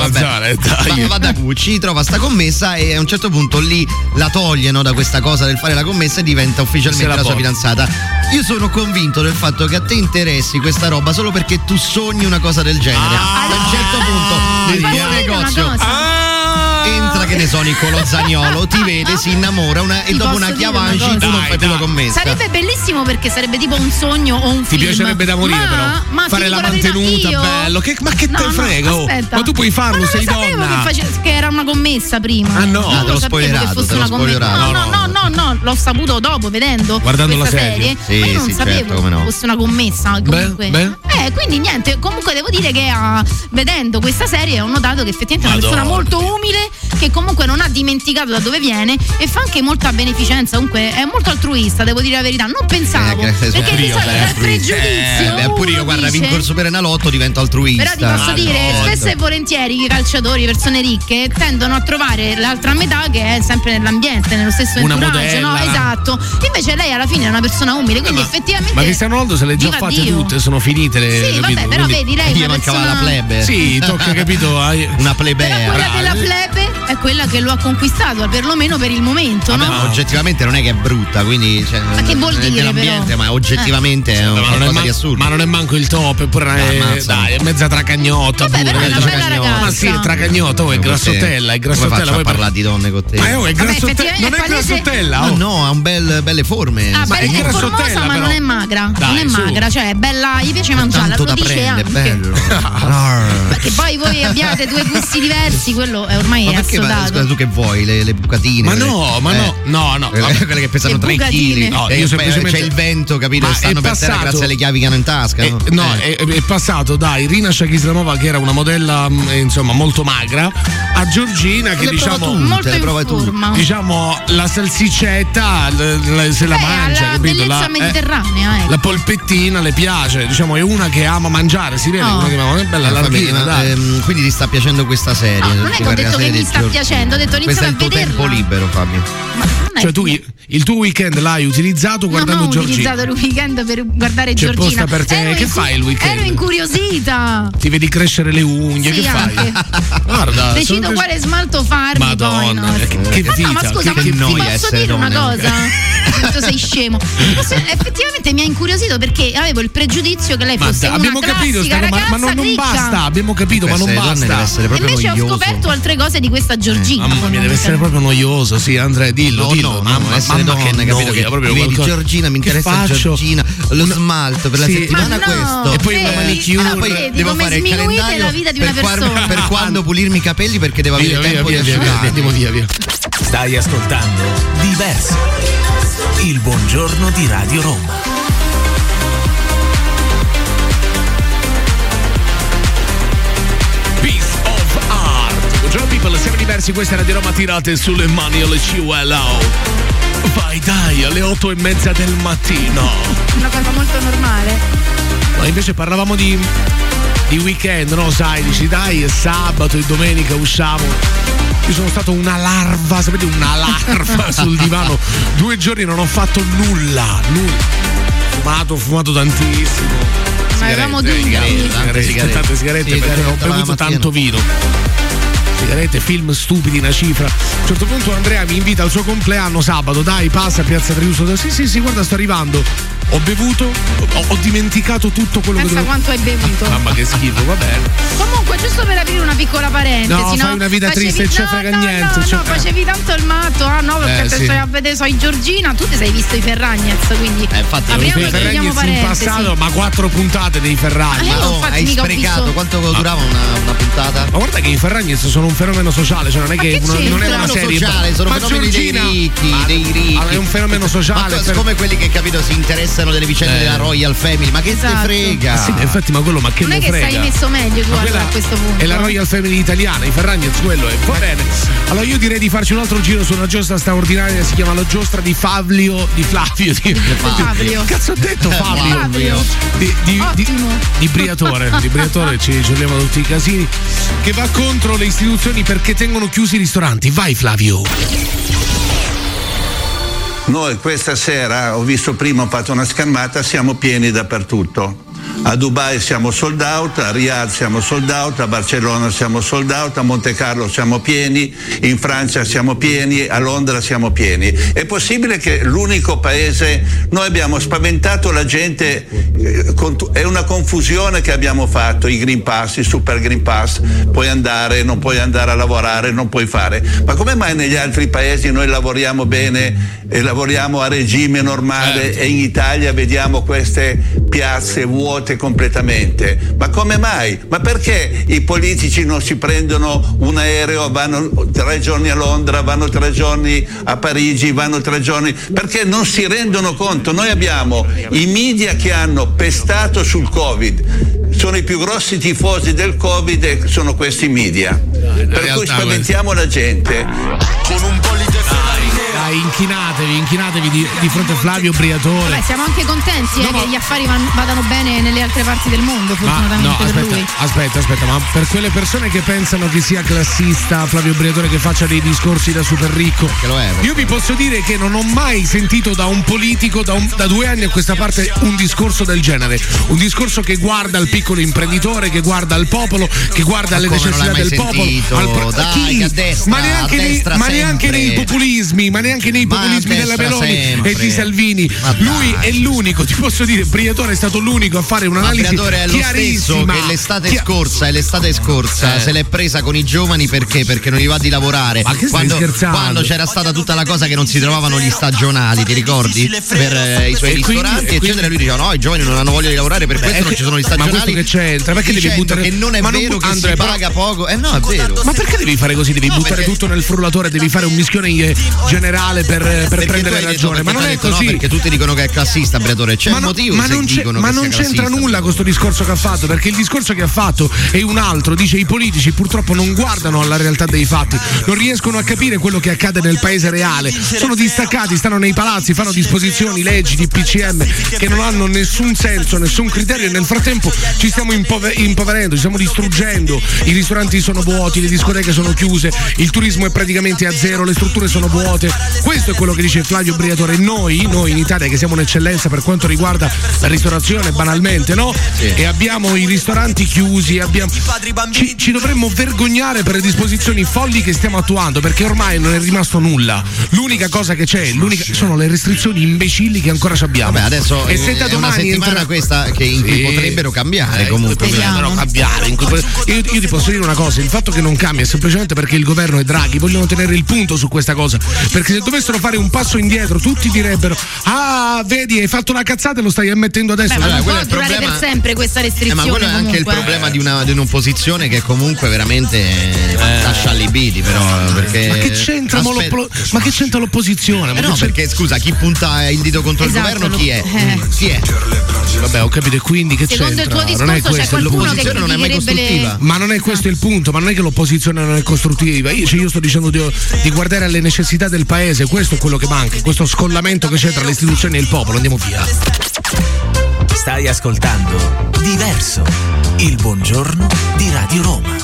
da Zara. Eh. Va, va da Gucci, trova sta commessa e a un certo punto lì la toglie no, da questa cosa del fare la commessa e diventa ufficialmente Se la la sua fidanzata. Io sono convinto del fatto che a te interessi questa roba solo perché tu sogni una cosa del genere. Ah, a un certo punto nel tuo negozio cosa? Ah! Che ne so, Niccolò Zagnolo ti vede, si innamora una- e Ti dopo una chiavanci una tu non fai più la commessa. Sarebbe bellissimo perché sarebbe tipo un sogno o un Ti film. piacerebbe da morire, ma, però. Ma Fare ti la mantenuta, io- bello. Che- ma che No, te no, frega, oh? aspetta. Ma tu puoi farlo, Ma non sei lo sapevo donna. Che, face- che era una commessa prima. Ah, no? Ah, te lo l'ho sapevo spoilerato, che fosse te l'ho una commessa. No, no, no, no, no, l'ho saputo dopo vedendo Guardando questa la serie. Sì, ma io non sì, sapevo certo, come no. fosse una commessa. Comunque. Eh, quindi niente, comunque devo dire che ah, vedendo questa serie ho notato che effettivamente è una persona molto umile che comunque non ha dimenticato da dove viene e fa anche molta beneficenza, comunque è molto altruista, devo dire la verità. Non pensavo. Eh, perché pure di solito altruista. pregiudizio. Eh, pure io, guarda, dice- vinco il Superenalotto, divento altruista. però ti posso Ah, dire, no, spesso e volentieri i calciatori, persone ricche, tendono a trovare l'altra metà che è sempre nell'ambiente, nello stesso Una entourage, no? modella. Esatto. Invece lei alla fine è una persona umile, quindi effettivamente. Ma Cristiano Ronaldo se le già fatte Dio. tutte, sono finite le. Sì, capito? vabbè, però Quindi- vedi, lei è Gli una mancava persona... la plebe. Sì, tocca, capito? hai- Una Però plebea. quella della plebe è quella che lo ha conquistato, perlomeno per il momento, Vabbè, no? ma oggettivamente non è che è brutta, quindi. Cioè, Ma che vuol dire, però? ma oggettivamente è un Ma non, è qualcosa man- di assurdo. ma non è manco il top, eppure è, ammazza. dai, è mezza tracagnotta. Vabbè, pure, però è una mezza bella tracagnotta. ragazza. Ma sì, è tracagnotta, oh, è grassottella, è grassottella. faccio a poi parlare di donne con te? Ma io è grassottella. Non è grassottella, No, oh. no, ha un bel, belle forme. Ah, Ma è grassottella, ma non è magra. Dai, non è magra, cioè è bella, gli piace mangiarla, lo dice anche. bello. Perché poi voi abbiate due gusti diversi, quello è ormai Ma è perché scusa, tu che vuoi? Le, le bucatine? Ma quelle- no, ma no, no, no. Quelle, quelle che pesano Le 3 bucatine. kg. No, io semplicemente- C'è il vento, capito? Ma stanno è per terra passato- grazie alle chiavi che hanno in tasca. Eh, no? no, Eh. è, è passato da Irina Shakislamova che era una modella eh, insomma molto magra a Giorgina che le prova diciamo tutte, Molto le prova forma. diciamo la salsiccetta se la Beh, mangia alla capito? La, eh, mediterranea, ecco. la polpettina le piace diciamo è una che ama mangiare si vede Oh. una che ama- è bella Eh, larghina dai ehm, quindi ti sta piacendo questa serie? No, non è che ho detto la che mi sta Giorgina. Piacendo, ho detto ho Questo è il tuo a tempo libero, Fabio. Ma cioè tu il tuo weekend l'hai utilizzato guardando non ho Giorgina utilizzato il weekend per guardare C'è Giorgina. posta per te. Ero Che incu- fai il weekend? Ero incuriosita. ti vedi crescere le unghie Sì, che fai guarda Decido sono- quale smalto farmi Madonna, poi. no? che- che ma no, ma scusa, che- ma che noia posso dire una cosa? Tu sei scemo. Posso- effettivamente mi ha incuriosito perché avevo il pregiudizio che lei Ma fosse da- una abbiamo capito, classica sta- ma, ragazza ma non, non basta, abbiamo capito, ma non basta. E invece ho scoperto altre cose di questa Giorgina. Mamma mia, deve essere proprio noioso, sì, Andrea, dillo, No, dillo. no, mamma, no, essere mamma donne, che capito noia, che proprio vedi qualcosa- Giorgina, mi interessa faccio? Giorgina, lo smalto per la Sì. settimana Ma no, questo. E poi una vedi? manicure. Ah, poi vedi devo come fare il calendario la vita di una per quando- persona. per quando pulirmi i capelli perché devo avere Via, via, tempo via, di via, via, asciugarli. andiamo via, via. Stai ascoltando Diverso. Il buongiorno di Radio Roma. Diversi, questa è Radio Roma tirate sulle mani alle CULO. Vai dai, alle otto e mezza del mattino. Una cosa molto normale. Ma invece parlavamo di, di weekend, no? Sai, dici dai, è sabato e domenica usciamo. Io sono stato una larva, sapete, una larva sul divano. Due giorni non ho fatto nulla, nulla. Fumato, fumato tantissimo. Ma avevamo Sigarette, dubbi. sigarette, sigarette, Sigarette. tante sigarette Sì, perché ho bevuto tanto vino. Sigarette, film stupidi, una cifra. A un certo punto Andrea mi invita al suo compleanno sabato, dai, passa a Piazza Triuso. Sì, sì, sì, guarda, sto arrivando. Ho bevuto, ho, ho dimenticato tutto quello Pensa che dovevo. quanto hai bevuto. Mamma che schifo, va bene. Comunque, giusto per aprire una piccola parentesi, No, no? fai una vita Facevi- triste e ce no, frega no, niente, No, cioè- no, facevi tanto il matto, ah no, perché Eh, te sì. stai a vedere, so i Giorgina, tu ti sei visto i Ferragnez, quindi Eh, infatti, apriamo i Ferragnez in passato, ma quattro puntate dei Ferragni. Ah, no, hai sprecato, visto- quanto durava una, una puntata? Ma guarda che i Ferragnez sono un fenomeno sociale, cioè non è Ma che, che uno- non è una fenomeno serie. sociale, sono ma fenomeni Giorgina- dei ricchi, dei ricchi. ma è un fenomeno sociale. Come quelli che capito si interessano delle vicende Eh. della Royal Family, ma che Esatto. te frega? Ah, sì, ma infatti, ma quello ma che Non è che frega? stai messo meglio tu allora, quella a questo punto. È la Royal Family italiana, i Ferragnez quello è. Va bene. Allora io direi di farci un altro giro su una giostra straordinaria, si chiama la giostra di Favlio, di Flavio, di Fabio. Cazzo ho detto Fabio? Fabio. Di, di, di, di Briatore, di Briatore ci giochiamo tutti i casini, che va contro le istituzioni perché tengono chiusi i ristoranti. Vai Flavio. Noi questa sera, ho visto prima, ho fatto una schermata, siamo pieni dappertutto. A Dubai siamo sold out, a Riyadh siamo sold out, a Barcellona siamo sold out, a Monte Carlo siamo pieni, in Francia siamo pieni, a Londra siamo pieni. È possibile che l'unico paese, noi abbiamo spaventato la gente, eh, è una confusione che abbiamo fatto, i Green Pass, i Super Green Pass, puoi andare, non puoi andare a lavorare, non puoi fare. Ma come mai negli altri paesi noi lavoriamo bene e lavoriamo a regime normale e in Italia vediamo queste piazze vuote completamente? Ma come mai? Ma perché i politici non si prendono un aereo, vanno tre giorni a Londra, vanno tre giorni a Parigi, vanno tre giorni? Perché non si rendono conto? Noi abbiamo i media che hanno pestato sul Covid, sono i più grossi tifosi del Covid e sono questi media. Per cui spaventiamo la gente. Con un po' di Inchinatevi, inchinatevi di, di fronte a Flavio Briatore. Beh, siamo anche contenti eh, No, ma- che gli affari van- vadano bene nelle altre parti del mondo, Ma fortunatamente no, per aspetta, lui. aspetta, aspetta, ma per quelle persone che pensano che sia classista Flavio Briatore che faccia dei discorsi da super ricco, lo è, io vi posso dire che non ho mai sentito da un politico da, un- da due anni a questa parte un discorso del genere. Un discorso che guarda il piccolo imprenditore, che guarda il popolo, che guarda alle necessità del popolo. sentito? al pro- Dai, chi? destra, ma neanche, a nei, ma neanche nei populismi, ma neanche nei Ma a populismi della Meloni sempre. e di Salvini. Ma dai. Lui è l'unico, ti posso dire, Briatore è stato l'unico a fare Ma un'analisi Briatore è lo stesso chiarissima. che l'estate Chia- scorsa e l'estate scorsa Eh. se l'è presa con i giovani perché? Perché non gli va di lavorare. Ma che stai quando, scherzando? quando c'era stata tutta la cosa che non si trovavano gli stagionali, ti ricordi? Per eh, i suoi E ristoranti, e quindi- eccetera. Lui diceva: No, i giovani non hanno voglia di lavorare, per questo Eh, non ci sono gli ma stagionali. questo che c'entra? Perché devi buttare- che non è Ma non vero bu- che Andrea, si paga poco. Eh no, è vero. Ma perché devi fare così? Devi No, buttare perché- tutto nel frullatore, devi fare un mischione eh, generale per, per prendere ragione. Ma non è detto no, così. perché tutti dicono che è classista, Briatore. C'è ma un no- motivo ma non, c'è- ma non c'entra classista. nulla questo discorso che ha fatto, perché il discorso che ha fatto è un altro. Dice i politici purtroppo non guardano alla realtà dei fatti, non riescono a capire quello che accade nel paese reale. Sono distaccati, stanno nei palazzi, fanno disposizioni, leggi di PCM che non hanno nessun senso, nessun criterio e nel frattempo ci stiamo impove- impoverendo, ci stiamo distruggendo. I ristoranti sono vuoti, le discoteche sono chiuse, il turismo è praticamente a zero, le strutture sono vuote. Questo è quello che dice Flavio Briatore. Noi, noi in Italia che siamo un'eccellenza per quanto riguarda la ristorazione, banalmente, no? E abbiamo i ristoranti chiusi, abbiamo- ci, ci dovremmo vergognare per le disposizioni folli che stiamo attuando, perché ormai non è rimasto nulla. L'unica cosa che c'è, sono le restrizioni imbecilli che ancora ci abbiamo. Vabbè, adesso e se da è una domani settimana entra- questa che in cui Sì. potrebbero cambiare Eh, comunque. potrebbero cambiare. cui- Io, io ti posso dire una cosa: il fatto che non cambia è semplicemente perché il governo e Draghi vogliono tenere il punto su questa cosa. Perché se dovessero fare un passo indietro, tutti direbbero: Ah, vedi, hai fatto una cazzata e lo stai ammettendo adesso. Beh, ma non può durare problema- per sempre questa Eh, restrizione. ma quello è anche il comunque. problema di, una, di un'opposizione che comunque veramente eh, lascia allibiti però perché Ma che c'entra, l'oppo- ma che c'entra l'opposizione? Ma Eh no, perché scusa, chi punta il dito contro Esatto, il governo chi è? eh. Chi è? Vabbè, ho capito, e quindi che Secondo c'entra? il tuo non è discorso c'è questo, qualcuno che l'opposizione non è mai criticherebbe le... costruttiva. Ma non è questo il punto, ma non è che l'opposizione non è costruttiva. Io, cioè, io sto dicendo di, di guardare alle necessità del paese, questo è quello che manca, questo scollamento che c'è tra le istituzioni e il popolo. Andiamo via. Stai ascoltando Diverso, il buongiorno di Radio Roma.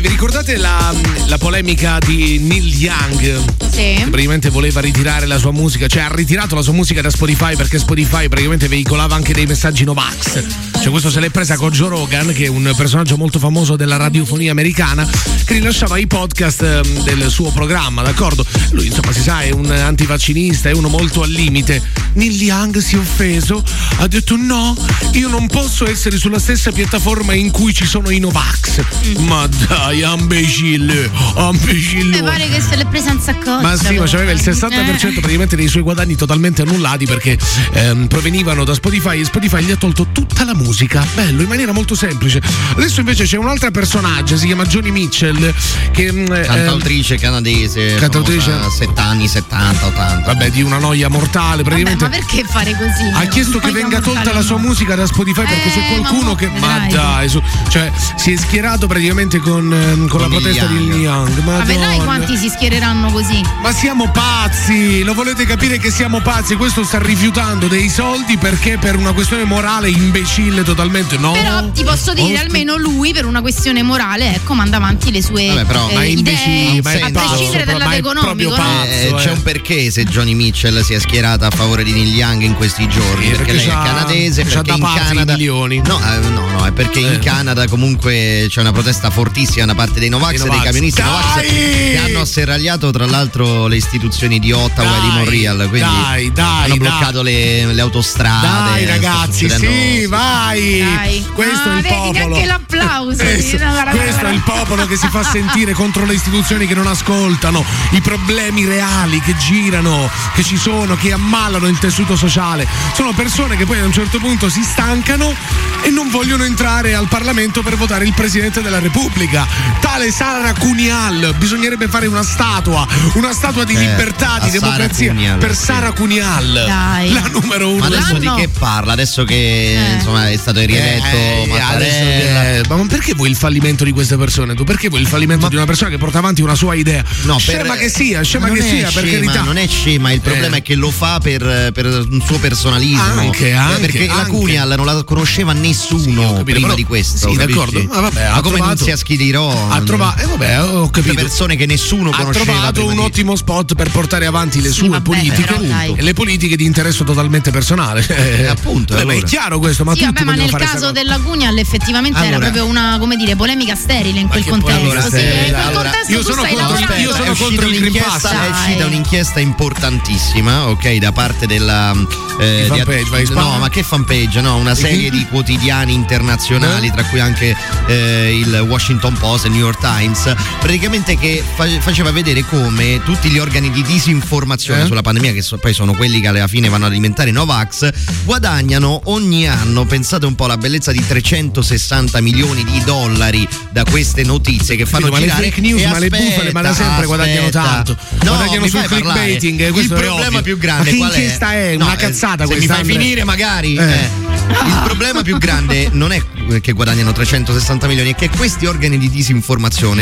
Vi ricordate la, la polemica di Neil Young? Sì. Che praticamente voleva ritirare la sua musica, cioè ha ritirato la sua musica da Spotify perché Spotify praticamente veicolava anche dei messaggi Novax. Cioè questo se l'è presa con Joe Rogan, che è un personaggio molto famoso della radiofonia americana, che rilasciava i podcast ehm, del suo programma, d'accordo? Lui insomma si sa è un antivaccinista, è uno molto al limite. Neil Young si è offeso, ha detto no, io non posso essere sulla stessa piattaforma in cui ci sono i Novax. Ma dai, imbecille, imbecille. Mi pare che se l'è presa in saccoccia. Ma sì, ma c'aveva il 60% Eh. praticamente dei suoi guadagni totalmente annullati perché ehm, provenivano da Spotify e Spotify gli ha tolto tutta la musica. Bello, in maniera molto semplice. Adesso invece c'è un'altra personaggio, si chiama Johnny Mitchell, che mm, ehm, Cantautrice canadese, Cantautrice. famosa, set- anni 70, 80. vabbè, di una noia mortale, Vabbè, praticamente. ma perché fare così? ha chiesto che venga tolta la sua musica da Spotify perché Eh, c'è qualcuno ma che. Ma dai, su- cioè si è schierato praticamente con, ehm, con la Con Neil protesta di Young. Neil Young. Ma vedrai quanti si schiereranno così. Ma siamo pazzi, lo volete capire che siamo pazzi? Questo sta rifiutando dei soldi perché per una questione morale imbecille totalmente, no. Però ti posso dire, Oh, almeno lui, per una questione morale, ecco, manda avanti le sue Vabbè, però, eh, ma è imbecille, idee, ma a prescindere dal lato economico. pazzo. Eh, eh. c'è un perché se Johnny Mitchell si è schierata a favore di Neil Young in questi giorni Sì, perché, perché lei è canadese perché in Canada milioni. no, eh, no no è perché in Eh. Canada comunque c'è una protesta fortissima da parte dei Novax Dei dei camionisti Novax Dai! che hanno asserragliato tra l'altro le istituzioni di Ottawa e di Dai, Montreal quindi dai, dai, hanno dai. bloccato le, le autostrade Dai ragazzi, sì, vai! Dai. Questo Ah, è il vedi, popolo. neanche l'applauso. Questo, questo è il popolo che si fa sentire contro le istituzioni che non ascoltano, i problemi reali che girano, che ci sono, che ammalano il tessuto sociale. Sono persone che poi a un certo punto si stancano e non vogliono entrare al Parlamento per votare il Presidente della Repubblica. Tale Sara Cunial, bisognerebbe fare una statua, una statua di Eh, libertà, di Sara democrazia Cunial, per sì. Sara Cunial, Dai. la numero uno ma adesso L'anno- di che parla? Adesso che Eh. insomma è stato rieletto Eh, Mattarella adesso che- ma perché vuoi il fallimento di queste persone? Tu perché vuoi il fallimento di una persona che porta avanti una sua idea? No, per- scema che sia, scema non che è sia, per scema, carità. Non è scema, il problema Eh. è che lo fa per, per un suo personalismo. Anche, Eh, anche, Perché la anche. Cunial non la conosceva nessuno capito, prima però- di questo. sì, d'accordo. Ma vabbè, Ma come non trovato- sia Schidirò? Ha trovato, eh, vabbè, ho capito. persone che nessuno ha conosceva. trovato prima un di- ottimo spot per portare avanti le Sì, sue vabbè, politiche però, le politiche di interesse totalmente personale. Eh, appunto, vabbè, ma è allora. chiaro questo, ma Sì, tutti vabbè, ma nel caso della Cunial effettivamente era Allora- proprio una, come dire, polemica sterile in quel contesto. polemica Sì, sterile? in quel Allora, contesto io sono contro- io sono contro il Green un'inchiesta, Pass. è uscita un'inchiesta importantissima, ok, da parte della eh, fanpage, no, ma che fanpage? No, una serie di quotidiani internazionali, Eh? tra cui anche eh, il Washington Post e il New York Times, praticamente che fa- faceva vedere come tutti gli organi di disinformazione Eh? sulla pandemia, che so- poi sono quelli che alla fine vanno ad alimentare i Novax, guadagnano ogni anno, pensate un po' alla bellezza di 360 milioni di dollari da queste notizie che fanno Capito, ma le girare fake news, ma le bufale, ma da sempre guadagnano aspetta. tanto. No, Guadagnano sul clickbaiting, Il è problema ovvio. più grande Ma che qual è? è? No, Una eh, cazzata se mi fai finire magari Eh. eh. Il problema più grande non è che guadagnano 360 milioni, è che questi organi di disinformazione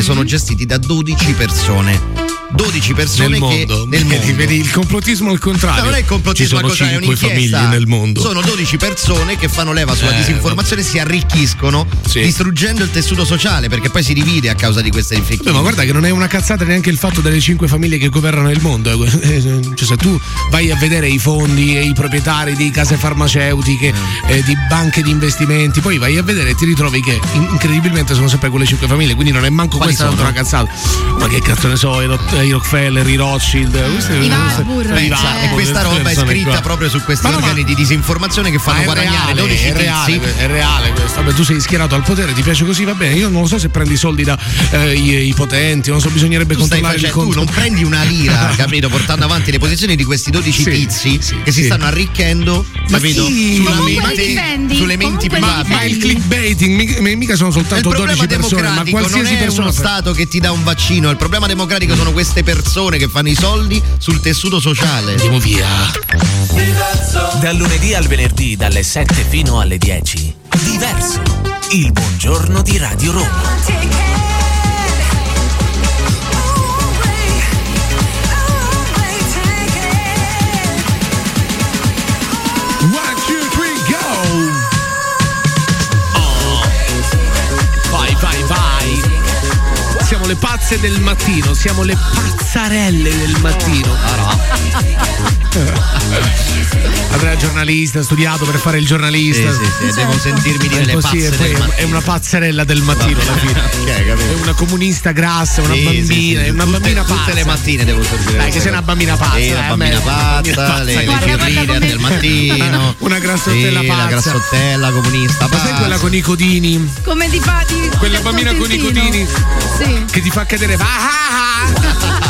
sono gestiti da 12 persone. 12 persone nel che mondo. nel Vedi, mondo. vedi il complottismo al contrario. No, non è il complottismo al contrario, è cinque un'inchiesta. famiglie nel mondo. Sono 12 persone che fanno leva sulla Eh, disinformazione e si arricchiscono Sì. distruggendo il tessuto sociale perché poi si divide a causa di queste Beh, ma guarda che non è una cazzata neanche il fatto delle cinque famiglie che governano il mondo. eh. Cioè, se tu vai a vedere i fondi e i proprietari di case farmaceutiche, eh, di banche di investimenti, poi vai a vedere e ti ritrovi che in- incredibilmente sono sempre quelle cinque famiglie, quindi non è manco Quali questa sono? una cazzata. Ma che cazzo ne so, Rock- i Rockefeller, i Rothschild, queste- I queste- Warburg. i Warburg, e questa roba è scritta qua. proprio su questi Ma no, ma- organi di disinformazione che fanno guadagnare reale, 12 è reale, tizi. è reale questo. Vabbè, tu sei schierato al potere, ti piace così, va bene. Io non lo so se prendi i soldi da eh, i, i potenti, non so, bisognerebbe Tu, controllare il facendo, tu conto. non prendi una lira, capito? Portando avanti le posizioni di questi 12 Sì, tizi sì, che si sì. stanno arricchendo, Ma capito? sì, mente- sulle menti private. Ma il clickbaiting mica, sono soltanto problema 12 persone, ma democratico non qualsiasi è persona. uno Stato che ti dà un vaccino, il problema democratico sono queste persone che fanno i soldi sul tessuto sociale. Andiamo via. Dal lunedì al venerdì dalle 7 fino alle 10. Diverso. Il buongiorno di Radio Roma. Le pazze del mattino, siamo le pazzarelle del mattino. Andrea è giornalista, ha studiato per fare il giornalista. Sì, sì, sì, devo sentirmi dire È le così, pazze e poi del è- una pazzarella del mattino alla fine. È una comunista grassa, una Sì, bambina, sì, sì, è una tutte- bambina pazza. Tutte le mattine devo servire. Dai, che sei una bambina pazza. Sì, eh, una bambina pazza, bambina le, le cheerleader come- del mattino. Una grassottella sì, pazza. La grassottella comunista. Ma sai quella con i codini? Come ti fa di Quella del bambina con i codini Sì. che ti fa cadere. Ah, ah, ah.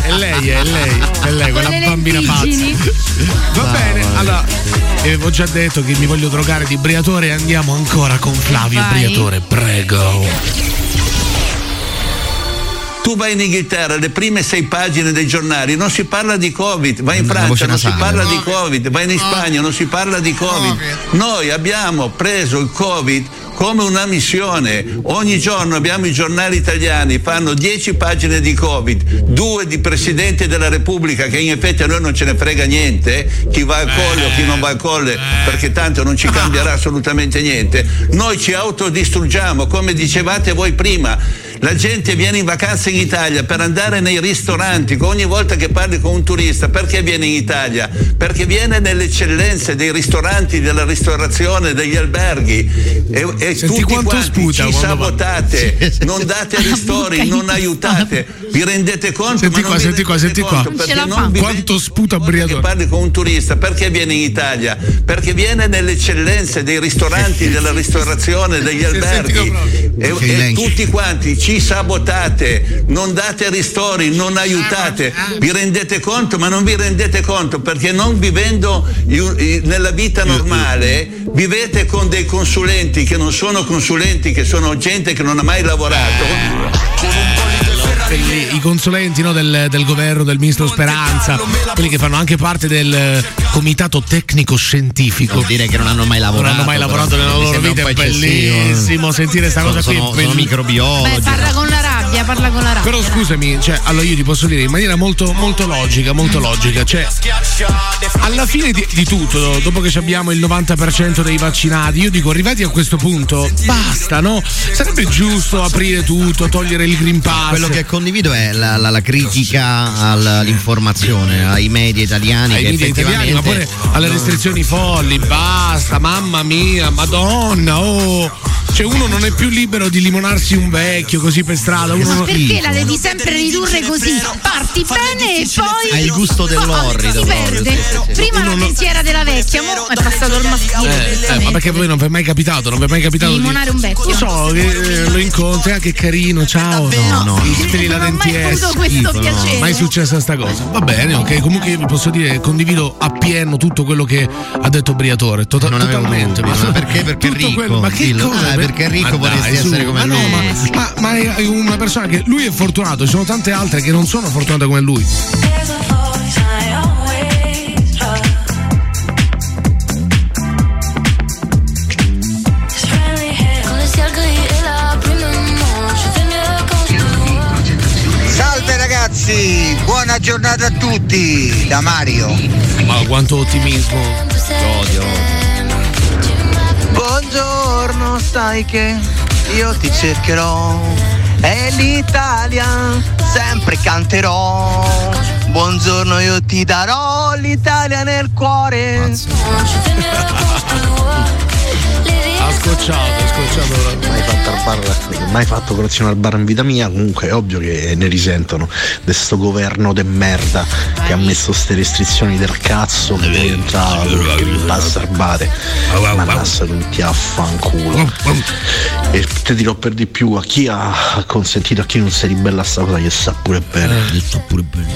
È lei, è lei, è lei, quella bambina lentiggini. pazza. Va bene, allora. vi Avevo già detto che mi voglio drogare di Briatore e andiamo ancora con Flavio Vai. Briatore, prego. Tu vai in Inghilterra, le prime sei pagine dei giornali, non si parla di Covid, vai in Francia, non si parla di Covid, vai in Spagna, non si parla di Covid. Noi abbiamo preso il Covid come una missione. Ogni giorno abbiamo i giornali italiani, fanno 10 pagine di Covid, due di Presidente della Repubblica, che in effetti a noi non ce ne frega niente, chi va al colle o chi non va al colle, perché tanto non ci cambierà assolutamente niente. Noi ci autodistruggiamo, come dicevate voi prima. La gente viene in vacanza in Italia per andare nei ristoranti, ogni volta che parli con un turista, perché viene in Italia? Perché viene nelle eccellenze dei ristoranti, della ristorazione, degli alberghi e, e tutti quanto quanti sputa ci sabotate, non date ristori, non aiutate, vi rendete conto? Senti ma non qua, senti qua, senti qua. Quanto sputa Briatore. che parli con un turista, perché viene in Italia? Perché viene nelle eccellenze dei ristoranti, della ristorazione, degli alberghi e, e tutti quanti ci sabotate, non date ristori, non aiutate, vi rendete conto, ma non vi rendete conto perché non vivendo nella vita normale vivete con dei consulenti che non sono consulenti, che sono gente che non ha mai lavorato. Quelli- I consulenti no, del, del governo, del ministro Speranza, quelli che fanno anche parte del eh, comitato tecnico scientifico. Vuol dire che non hanno mai Non lavorato. hanno mai lavorato nella loro vita, è bellissimo sentire questa cosa qui. Sono, sono microbiologi. Beh, parla con la rabbia, parla con la rabbia. Però scusami, cioè, allora io ti posso dire in maniera molto, molto logica, molto logica, cioè alla fine di, di tutto, dopo che ci abbiamo il 90% dei vaccinati, io dico arrivati a questo punto, basta, no? Sarebbe giusto aprire tutto, togliere il Green Pass. Quello che condivido è la, la- la critica all'informazione, ai media italiani ai che media italiani, ma pure alle restrizioni folli, basta, mamma mia, madonna, oh. Cioè uno non è più libero di limonarsi un vecchio così per strada. Uno Ma non- perché la devi sempre ridurre così? Parti bene e poi. Hai il gusto dell'orrido Si perde. Prima la pensiera della vecchia, mo è passato il maschile. Eh, eh, ma perché voi non vi è mai capitato? Non vi è mai capitato Di di limonare un vecchio. Lo so, che eh, lo incontri, ah, che carino, ciao. No, no. Sfili la Non ho mai avuto questo piacere. Mai successa sta cosa. Va bene, ok. Comunque io vi posso dire condivido appieno tutto quello che ha detto Briatore. Tota- Non totalmente. ma perché? Perché ricco, quello- ma che cosa? Perché è ricco, Ma vorresti dai, essere su. come ma no, lui. ma, Eh, ma, ma è una persona che lui è fortunato, ci sono tante altre che non sono fortunate come lui. Salve ragazzi, buona giornata a tutti da Mario. Ma quanto ottimismo. Odio. Buongiorno, sai che io ti cercherò e l'Italia sempre canterò. Buongiorno, io ti darò l'Italia nel cuore. Ha scocciato, ha scocciato. mai fatto al bar, mai fatto colazione al bar in vita mia, comunque è ovvio che ne risentono di sto governo de merda che ha messo ste restrizioni del cazzo che devi entrare basarbate. Ma passa tutti a fanculo. E ti dirò per di più a chi ha consentito, a chi non si ribella a sta cosa che sa pure bene. Sta pure bene.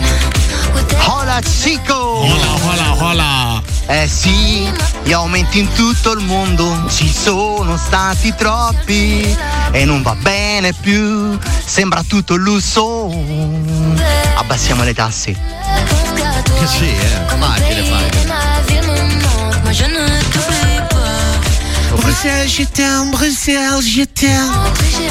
Hola chico! Hola, hola, hola. Eh sì, gli aumenti in tutto il mondo ci sono stati troppi e non va bene più, sembra tutto lusso. Abbassiamo le tasse. Sì, eh, facile, facile. Bruxelles, je t'aime, Bruxelles, je t'aime.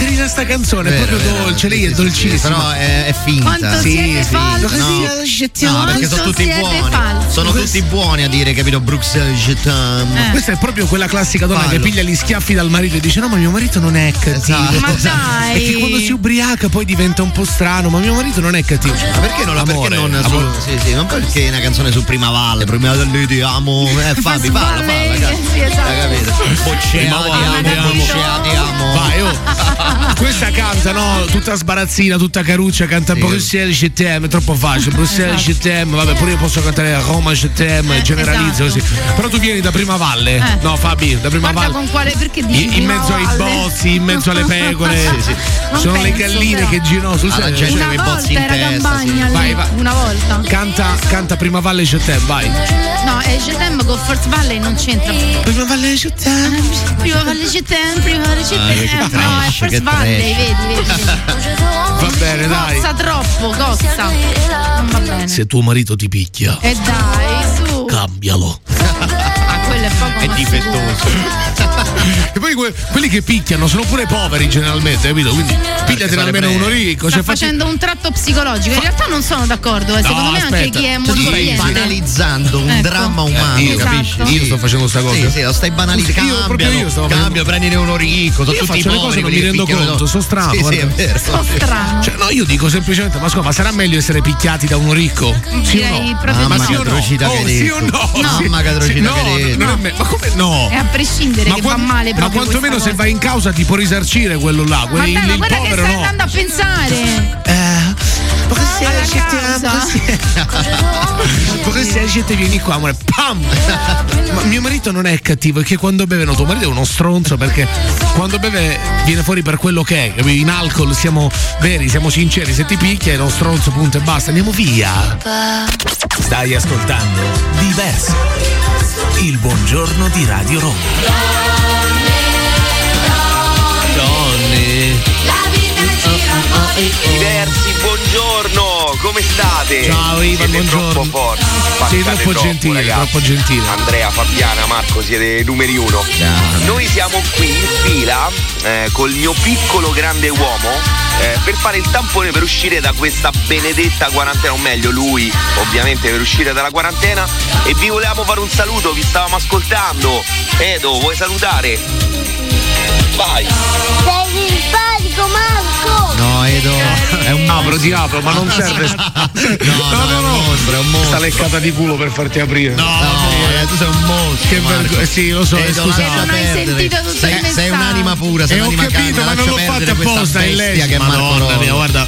È carina sta canzone, è proprio vero, dolce, lei è sì, sì, dolcissima. Però è, è finta. Quanto siete falsi? No, no, perché sono tutti buoni. falsi? Sono tutti buoni a dire, capito? Bruxelles, je t'aime. Eh. Questa è proprio quella classica donna Fallo. che piglia gli schiaffi dal marito e dice: No, ma mio marito non è cattivo. Esatto. Ma dai. E che quando si ubriaca poi diventa un po' strano, ma mio marito non è cattivo. Ma perché non, perché Amore, non amore. su, sì, sì, non perché una canzone su Prima Valle, Prima Valle ti amo, eh, Fabi, parla, parla, Valle, cazzo. sì, esatto. Capito? Boccea, ti amo. boccea, ti amo. Vai, oh. Questa canta, no? Tutta sbarazzina, tutta caruccia, canta Bruxelles je t'aime, è troppo facile. Bruxelles je t'aime, vabbè, pure io posso cantare Roma je t'aime, generalizzo esatto. così. Però tu vieni da Prima Valle? Eh. No, Fabi, da Prima Guarda Valle. con quale. Perché dici In, in mezzo ai bozzi, in mezzo alle pecore. Sì, sì. Sono le penso, galline però. che girano sul Alla serio. gente Una volta bozzi in era testa, campagna sì. Vai, vai. una volta. Canta, canta Prima Valle t'aime, vai. No, e Getem con Force Valley non c'entra. Prima Valle t'aime. Prima Valle Getem, prima Valle Ah, che Getem. No, è trash, Trash. vedi, vedi. Va bene, dai. Cozza troppo, cozza. Non va bene. Se tuo marito ti picchia, E dai, su. cambialo. Quello è poco È ma difettoso. E poi que- quelli che picchiano sono pure poveri generalmente, capito? Quindi pigliatene almeno uno ricco. Sta Cioè, fatti- facendo un tratto psicologico. In realtà non sono d'accordo. eh. Secondo No, me anche aspetta. chi è Tu molto stai abbiente. banalizzando un Ecco. dramma umano, io, capisci? Esatto. io sto facendo sta cosa. Sì, sì, lo stai banalizzando. Io, proprio io stavo Cambia, facendo- prendine uno ricco, sono Io tutti faccio le cose, non mi che rendo conto, sono strano, Sì, sì, è vero. Sto strano. Cioè, no, io dico semplicemente, ma scusa, ma sarà meglio essere picchiati da uno ricco? Sì o no? Mamma che no. Oh, che sì o no? No. Mamma che atrocità Sì, no, che è me- ma come no? E a prescindere che quan- va male ma quantomeno se cosa. vai in causa ti può risarcire quello là, quello, Vabbè, il, ma il guarda che povero stai no. andando a pensare. Casa. Perché se la gente vieni qua, amore, pam! Ma mio marito non è cattivo, è che quando beve, no, tuo marito è uno stronzo perché quando beve viene fuori per quello che è. In alcol siamo veri, siamo sinceri, se ti picchia è uno stronzo, punto e basta, andiamo via. Stai ascoltando Diverso. Il buongiorno di Radio Roma. Diversi, buongiorno, come state? Ciao, Ivan, siete buongiorno. troppo forti. Sei spaccate troppo gentile, ragazzi. troppo gentile. Andrea, Fabiana, Marco, siete numeri uno. Noi siamo qui in fila eh, col mio piccolo grande uomo eh, per fare il tampone per uscire da questa benedetta quarantena, o meglio lui ovviamente per uscire dalla quarantena e vi volevamo fare un saluto, vi stavamo ascoltando. Edo, vuoi salutare? Vai! Sei simpatico Marco! No, Edo, è un Apro, ti apro, ma non serve. No, no, no, è un mostro, è un mostro. Sta leccata di culo per farti aprire. No, no, eh, tu sei un mostro. Che vergogna. Sì, lo so, Edo, scusa. Non hai sentito tutto il sei, sei messaggio. un'anima pura, sei E ho un'anima capito, calda, ma non l'ho questa apposta, è lei. che è Marco Madonna mia, guarda.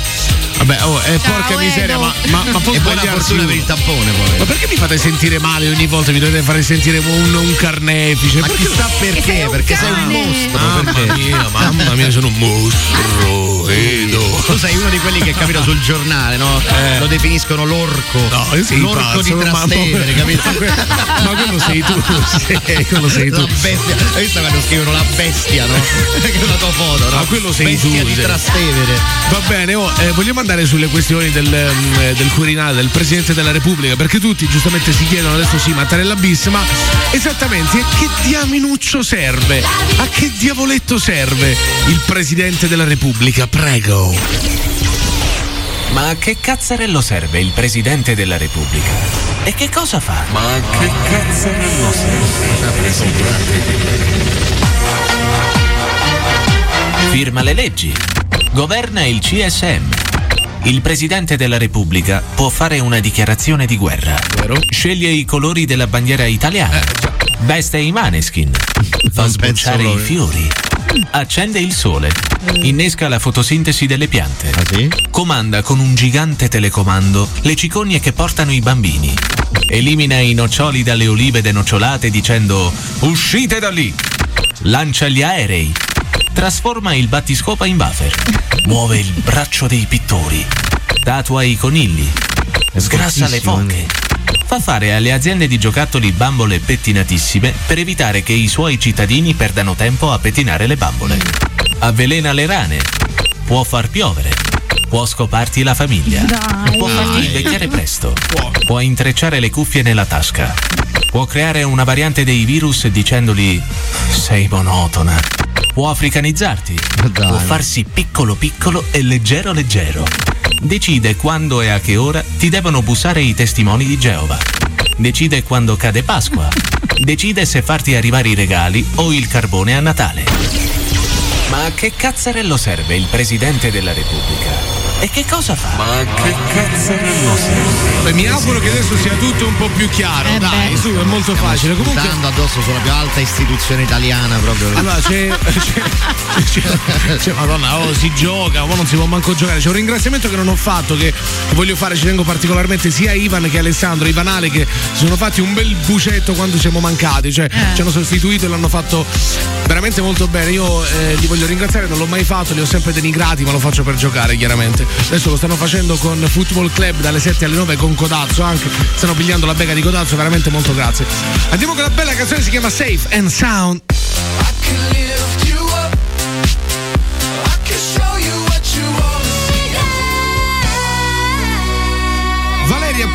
Vabbè, oh, eh, porca Edo. miseria, ma, ma, ma può E buona fortuna per il tampone poi. Ma perché mi fate sentire male ogni volta? Mi dovete fare sentire un, un carnefice? Ma Perché- chissà perché, sei perché sei un mostro. Mamma perché? mia, mamma mia, sono un mostro. Edo. Tu sei uno di quelli che capita sul giornale, no? Lo definiscono l'orco. Eh. No, io sei l'orco pazzo, di Trastevere, capito? Ma, que- ma quello sei tu, sì, quello sei tu. La bestia. Hai visto quando scrivono la bestia, no? che è una tua foto, no? Ma quello sei bestia tu, di sì. Trastevere. Va bene, oh, eh, vogliamo andare sulle questioni del, eh, del Quirinale, del Presidente della Repubblica, perché tutti giustamente si chiedono adesso sì, Mattarella bis, ma esattamente a che diaminuccio serve? A che diavoletto serve il Presidente della Repubblica? Prego. Ma a che cazzarello serve il Presidente della Repubblica? E che cosa fa? Ma a che cazzarello serve? Firma le leggi. Governa il CSM. Il Presidente della Repubblica può fare una dichiarazione di guerra. Sceglie i colori della bandiera italiana. Veste i maneskin. Fa sbocciare i fiori. Accende il sole. Innesca la fotosintesi delle piante. Comanda con un gigante telecomando le cicogne che portano i bambini. Elimina i noccioli dalle olive denocciolate dicendo uscite da lì. Lancia gli aerei. Trasforma il battiscopa in buffer. Muove il braccio dei pittori. Tatua i conigli. Sgrassa le foche. Fa fare alle aziende di giocattoli bambole pettinatissime per evitare che i suoi cittadini perdano tempo a pettinare le bambole. Avvelena le rane. Può far piovere. Può scoparti la famiglia. Dai. Può farti invecchiare presto. Può intrecciare le cuffie nella tasca. Può creare una variante dei virus dicendoli sei monotona. Può africanizzarti. Può farsi piccolo piccolo e leggero leggero. Decide quando e a che ora ti devono bussare i testimoni di Geova. Decide quando cade Pasqua. Decide se farti arrivare i regali o il carbone a Natale. Ma a che cazzarello serve il Presidente della Repubblica? E che cosa fa? Ma che cazzarello serve? Beh, mi auguro che adesso sia tutto un po' più chiaro. Eh Dai, beh. su, è molto facile. Comunque. Puntando addosso sulla più alta istituzione italiana proprio. Allora c'è, c'è, c'è- c'è- Madonna, oh, si gioca, ma non si può manco giocare. C'è un ringraziamento che non ho fatto, che voglio fare, ci tengo particolarmente sia a Ivan che a Alessandro, Ivanale, che si sono fatti un bel bucetto quando siamo mancati, cioè ci hanno sostituito e l'hanno fatto veramente molto bene. Io eh, li voglio ringraziare, non l'ho mai fatto, li ho sempre denigrati, ma lo faccio per giocare, chiaramente. Adesso lo stanno facendo con Football Club dalle 7 alle 9 con Codazzo anche. Stanno pigliando la bega di Codazzo, veramente molto grazie. Andiamo con la bella canzone, si chiama Safe and Sound.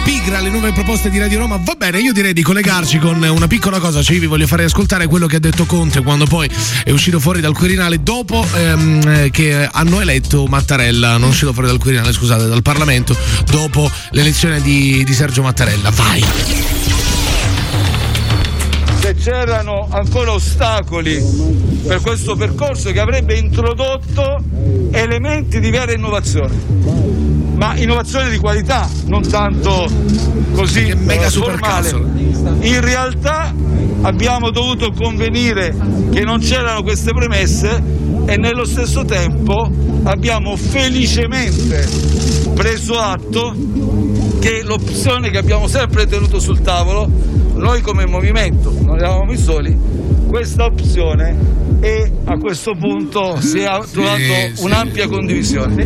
Pigra alle nuove proposte di Radio Roma. Va bene, io direi di collegarci con una piccola cosa. Cioè, io vi voglio fare ascoltare quello che ha detto Conte quando poi è uscito fuori dal Quirinale dopo ehm, eh, che hanno eletto Mattarella. Non uscito fuori dal Quirinale, scusate, dal Parlamento, dopo l'elezione di, di Sergio Mattarella. Vai! C'erano ancora ostacoli per questo percorso che avrebbe introdotto elementi di vera innovazione, ma innovazione di qualità, non tanto così mega eh, formale. In realtà abbiamo dovuto convenire che non c'erano queste premesse e nello stesso tempo abbiamo felicemente preso atto che l'opzione che abbiamo sempre tenuto sul tavolo, noi come movimento, non eravamo i soli, questa opzione e a questo punto si è trovato sì. un'ampia condivisione.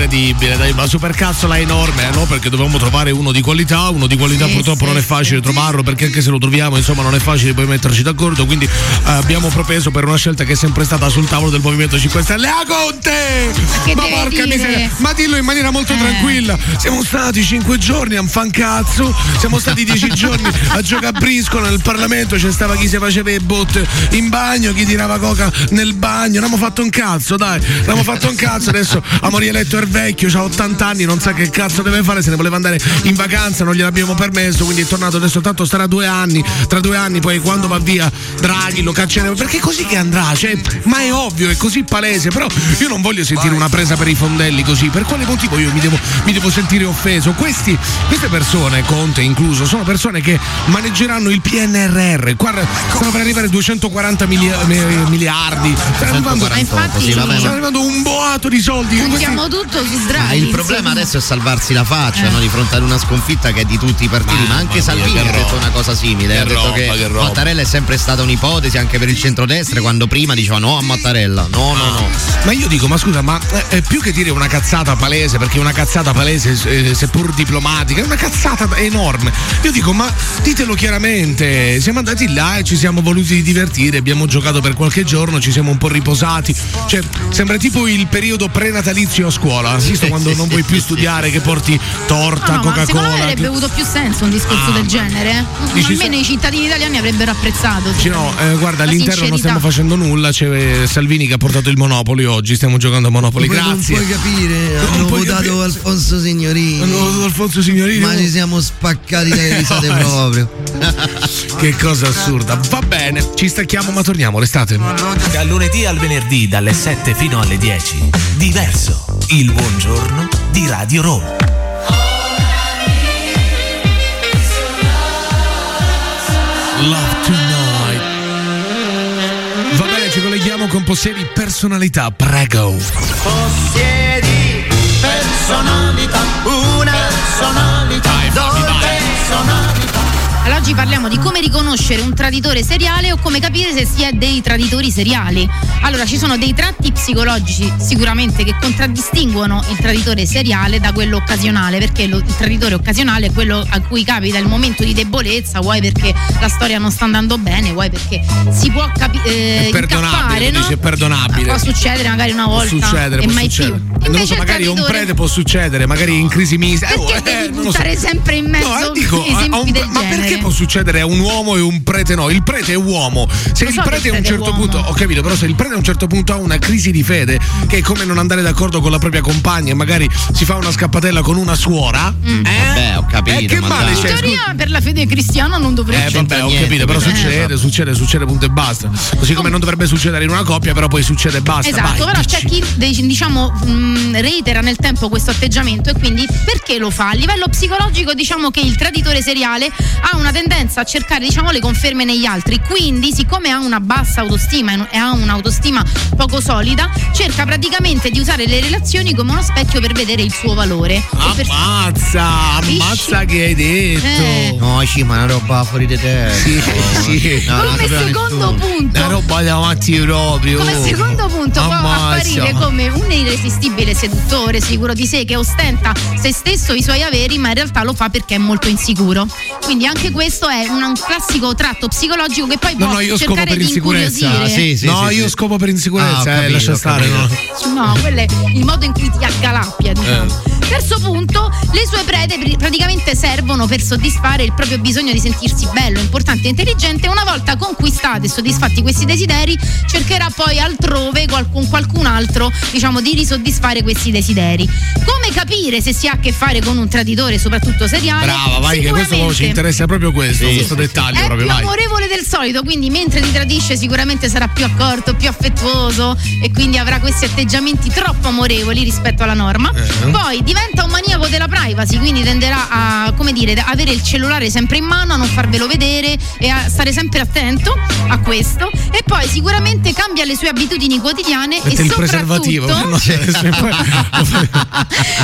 Incredibile, dai, ma supercazzola è enorme, eh, no? Perché dovevamo trovare uno di qualità, uno di qualità Sì, purtroppo sì, non è facile trovarlo, perché anche se lo troviamo, insomma, non è facile poi metterci d'accordo, quindi eh, abbiamo propeso per una scelta che è sempre stata sul tavolo del Movimento 5 Stelle. A Conte! ma deve porca dire? miseria, ma dillo in maniera molto Eh. tranquilla. Siamo stati cinque giorni a un fancazzo, siamo stati dieci giorni a giocare a brisco nel Parlamento, c'è stava chi si faceva i bot in bagno, chi tirava coca nel bagno, non abbiamo fatto un cazzo, dai, non abbiamo fatto un cazzo, adesso abbiamo rieletto il vecchio, ha 80 anni, non sa che cazzo deve fare, se ne voleva andare in vacanza, non gliel'abbiamo permesso, quindi è tornato adesso tanto starà due anni, tra due anni poi quando va via Draghi lo cacceremo, perché è così che andrà, cioè, ma è ovvio, è così palese, però io non voglio sentire una presa per i fondelli così, per quale motivo io mi devo, mi devo sentire offeso? Questi, queste persone, Conte incluso, sono persone che maneggeranno il PNRR, qua stanno per arrivare 240 milia- mi- miliardi, stanno arrivando, Ma infatti sta arrivando un boato di soldi. Questi- puntiamo su Ma Draghi. il problema adesso è salvarsi la faccia Eh. no, di fronte ad una sconfitta che è di tutti i partiti, ma, Mamma anche Salvini ha detto una cosa simile. Che ha detto roba, che. Mattarella è sempre stata un'ipotesi anche per il centrodestra, quando prima diceva no a Mattarella. No, no, no. Ma io dico, ma scusa, ma eh, più che dire una cazzata palese, perché una cazzata palese, eh, seppur diplomatica, è una cazzata enorme. Io dico, ma ditelo chiaramente, siamo andati là e ci siamo voluti divertire, abbiamo giocato per qualche giorno, ci siamo un po' riposati. Cioè, sembra tipo il periodo prenatalizio a scuola, visto quando non vuoi più studiare che porti torta, No, no, ma secondo me Coca-Cola. avrebbe avuto più senso un discorso Ah. del genere. eh. Dici Almeno se- i cittadini italiani avrebbero apprezzato. Sì, no, eh, guarda, La all'interno non sincerità. stiamo facendo nulla. C'è eh, Salvini che ha portato il Monopoli oggi. Stiamo giocando a Monopoli. Poi Grazie. Non puoi capire, Non hanno puoi votato capire. Alfonso Signorini. Hanno votato Alfonso Signorini. Ma ci siamo spaccati le risate No, proprio. Che cosa assurda. Va bene, ci stacchiamo, ma torniamo. Restate. Dal lunedì al venerdì dalle 7 fino alle 10. Diverso. Il buongiorno di Radio Roma. Love Tonight. Va bene, ci colleghiamo con possiedi personalità. Prego. Possiedi personalità, una personalità. Allora, oggi parliamo di come riconoscere un traditore seriale o come capire se si è dei traditori seriali. Allora, ci sono dei tratti psicologici sicuramente che contraddistinguono il traditore seriale da quello occasionale, perché lo- il traditore occasionale è quello a cui capita il momento di debolezza, vuoi perché la storia non sta andando bene, vuoi perché si può capi- eh, È perdonabile, no? dici, è perdonabile. Può succedere magari una volta succedere, e può mai succedere. più. Non so, magari a un traditore- prete può succedere, magari in crisi mista. Eh, Perché eh, devi lo so. buttare sempre in mezzo No, dico, a- esempi a un- del ma genere? perché può succedere a un uomo e un prete no? Il prete è uomo. Se Lo il so prete a un certo uomo. punto, ho capito, però se il prete a un certo punto ha una crisi di fede, che è come non andare d'accordo con la propria compagna e magari si fa una scappatella con una suora, Mm. eh? Vabbè, ho capito, Eh, che ma male dai. In c'è? teoria per la fede cristiana non dovrebbe Eh vabbè, ho capito, però succede, succede, succede, punto e basta. Così come non dovrebbe succedere in una coppia, però poi succede e basta. Esatto, vai, però dici. c'è chi diciamo mh, reitera nel tempo questo atteggiamento e quindi perché lo fa? A livello psicologico diciamo che il traditore seriale ha una tendenza a cercare diciamo le conferme negli altri, quindi siccome ha una bassa autostima e ha un'autostima poco solida, cerca praticamente di usare le relazioni come uno specchio per vedere il suo valore. E per- Ammazza, ammazza che hai detto. Eh. No, sì, ma è una roba fuori di te. Sì, sì. No, Come secondo nessuno. punto Una roba davanti proprio. Come secondo punto può Ammazza. apparire come un irresistibile seduttore, sicuro di sé, che ostenta se stesso i suoi averi, ma in realtà lo fa perché è molto insicuro. Quindi anche anche questo è un, classico tratto psicologico che poi No, può no, io scopo cercare per di insicurezza. incuriosire. no, io scopo per insicurezza, Ah, eh, capito, lascia ho stare. No. No, quello è il modo in cui ti accalappia, diciamo. Eh. Terzo punto, le sue prede pr- praticamente servono per soddisfare il proprio bisogno di sentirsi bello, importante e intelligente. Una volta conquistate e soddisfatti questi desideri, cercherà poi altrove con qualcun altro, diciamo, di risoddisfare questi desideri. Come capire se si ha a che fare con un traditore, soprattutto seriale? Brava, vai, che questo ci interessa proprio questo, questo dettaglio è proprio, più vai. amorevole del solito, quindi mentre ti tradisce sicuramente sarà più accorto, più affettuoso e quindi avrà questi atteggiamenti troppo amorevoli rispetto alla norma. Eh. Poi diventa un maniaco della privacy, quindi tenderà a, come dire, avere il cellulare sempre in mano, a non farvelo vedere e a stare sempre attento a questo. E poi sicuramente cambia le sue abitudini quotidiane Mette e il soprattutto preservativo. no?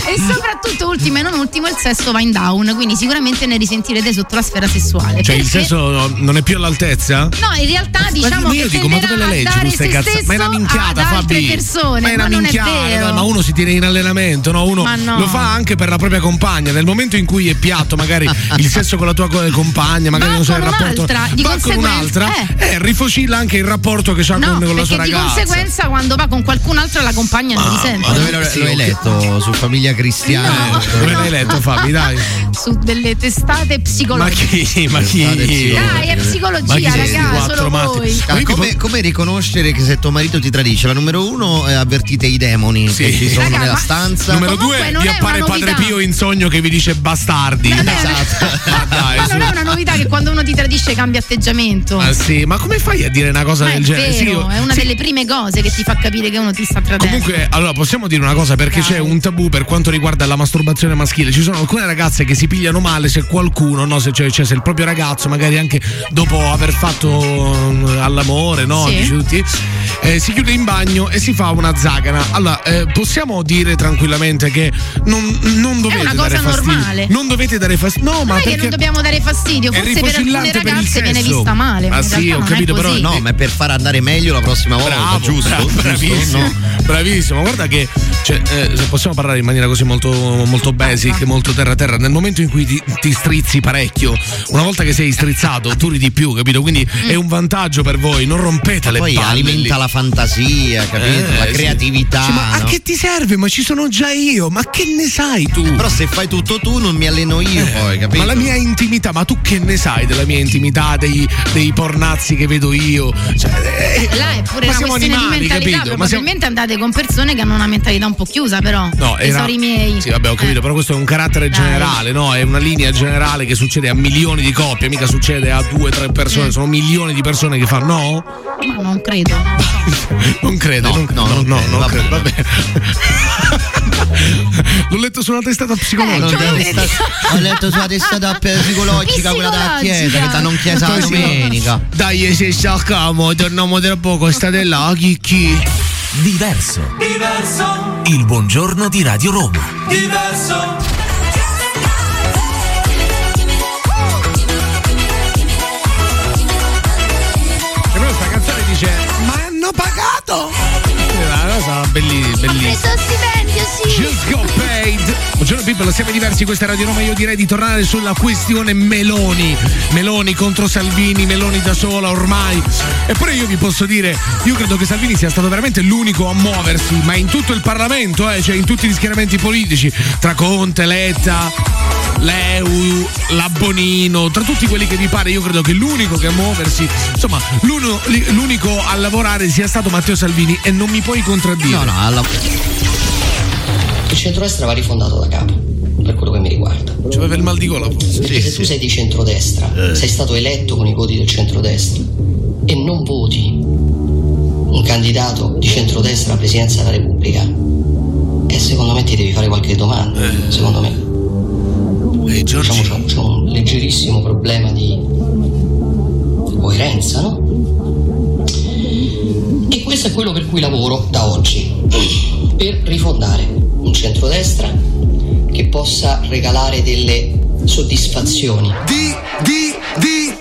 e soprattutto ultimo e non ultimo il sesso va in down, quindi sicuramente ne risentirete sotto la sfera sessuale. Cioè il Perché- senso non è più all'altezza? No, in realtà diciamo ma io che dico, ma dove le leggi queste cazzo? Ma è una minchiata, ad altre Fabi. persone, ma è una non minchiata, è vero. dai, ma uno si tiene in allenamento, no? Uno Ma no. Lo fa anche per la propria compagna. Nel momento in cui è piatto, magari il sesso con la tua co- compagna, magari Va non so il rapporto. un'altra, di va con un'altra, eh, rifocilla anche il rapporto che ha No, con, con la perché sua di ragazza. conseguenza quando va con qualcun altro la compagna non risente. Ma dove lo, lo hai letto? Su Famiglia Cristiana? Eh, Dove l'hai letto, Fabi? Dai. Su delle testate Ma psicologiche. chi? Ma chi? Dai, è Ma psicologia, chi siete, raga, quattro solo matti? voi. Ah, come, come riconoscere che se tuo marito ti tradisce? La numero uno è avvertite i demoni che ci sono Raga, nella ma- stanza. Numero due, non appare una Padre. Pio in sogno che vi dice bastardi. Esatto. Ma dai, Ma non è una novità che quando uno ti tradisce cambia atteggiamento. Ma sì, ma come fai a dire una cosa Ma del genere? vero, Sì, io- è una sì, delle prime cose che ti fa capire che uno ti sta tradendo. Comunque, allora possiamo dire una cosa perché c'è un tabù per quanto riguarda la masturbazione maschile. Ci sono alcune ragazze che si pigliano male se qualcuno, no, se, cioè, cioè, se il proprio ragazzo, magari anche dopo aver fatto um, all'amore, no, Sì. tutti, eh, si chiude in bagno e si fa una zagana. Allora, eh, possiamo dire tranquillamente che non, non dovete una dare cosa fastidio. normale. Non dovete dare fastidio. No, ma non è che perché non dobbiamo dare fastidio, è forse per alcune rifocillante per ragazze viene vista male. ma Ah sì, ho capito, è però così. No, ma è per far andare meglio la prossima volta, Bravo, giusto? bra- bravissimo, No? bravissimo. Guarda che cioè, eh, se possiamo parlare in maniera così molto, molto basic, molto terra terra. Nel momento in cui ti, ti strizzi parecchio, una volta che sei strizzato, duri di più, capito? Quindi è un vantaggio per voi. Non rompete le Poi palle. alimenta lì. la fantasia, capito? Eh, la creatività. Sì, ma a no? che ti serve? Ma ci sono già io. Ma che ne sai tu? Però se fai tutto tu non mi alleno io poi, capito? Ma la mia intimità, ma tu che ne sai della mia intimità, dei, dei pornazzi che vedo io? Cioè, eh, Là è pure ma una siamo questione animali, di mentalità. capito? Ma siamo- Probabilmente andate con persone che hanno una mentalità un po' chiusa, però. No, era... Tesori miei. Sì, vabbè, ho capito, però questo è un carattere Dai. generale, no? È una linea generale che succede a milioni di coppie, mica succede a due o tre persone, Mm. sono milioni di persone che fanno no? Ma non credo. Non credo, No, non, no, no, non no, credo, non va credo, bene. L'ho letto su una testata psicologica. Vedi? devo sta- Ho letto sulla testata psicologica, quella della chiesa, che danno in chiesa la domenica. Dai, se staccamo, torniamo tra poco, state là, chicchi. Diverso. Diverso, Il buongiorno di Radio Roma. diverso. E poi questa canzone dice, ma hanno pagato! Una cosa belli- bellissima. Just got paid. Buongiorno people, siamo diversi, questa è Radio Roma, io direi di tornare sulla questione Meloni. Meloni contro Salvini, Meloni da sola ormai. Eppure io vi posso dire, io credo che Salvini sia stato veramente l'unico a muoversi, ma in tutto il Parlamento, eh, cioè in tutti gli schieramenti politici, tra Conte, Letta, Leu, Labonino, tra tutti quelli che vi pare, io credo che l'unico che a muoversi, insomma, l'unico a lavorare sia stato Matteo Salvini e non mi puoi contraddire. No, no, alla... Il centrodestra va rifondato da capo, per quello che mi riguarda. Ci aveva il mal di gola forse. Perché se tu sei di centrodestra, sei stato eletto con i voti del centrodestra e non voti un candidato di centrodestra alla presidenza della Repubblica, e secondo me ti devi fare qualche domanda. Secondo me. Diciamo c'è, c'è un leggerissimo problema di coerenza, no? E questo è quello per cui lavoro da oggi. Per rifondare un centrodestra che possa regalare delle soddisfazioni. Di, di, di.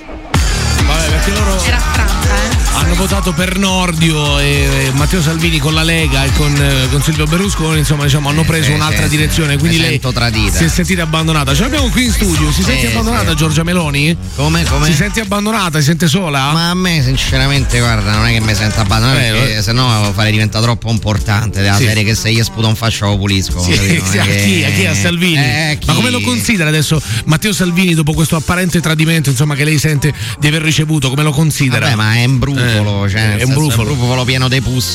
Vabbè, perché loro. Era franca, eh. Hanno votato per Nordio e Matteo Salvini con la Lega e con, eh, con Silvio Berlusconi, insomma, diciamo, hanno preso sì, un'altra sì, direzione. Quindi lei tradita. si è sentita abbandonata. Ce l'abbiamo qui in studio. Si sente abbandonata sì. Giorgia Meloni? Come, come? Si sente abbandonata? Si sente sola? Ma a me sinceramente guarda non è che mi sento abbandonato Eh, perché sennò farei diventare troppo importante della Sì. serie che se io sputo un fascio lo pulisco. Sì, capito? sì, a chi? A chi? A Salvini? Eh, chi? Ma come lo considera adesso Matteo Salvini dopo questo apparente tradimento insomma, che lei sente di aver ricevuto? Come lo considera? Vabbè, ma è un brufolo, Eh, cioè, è un senso, brufolo. è un brufolo pieno dei pus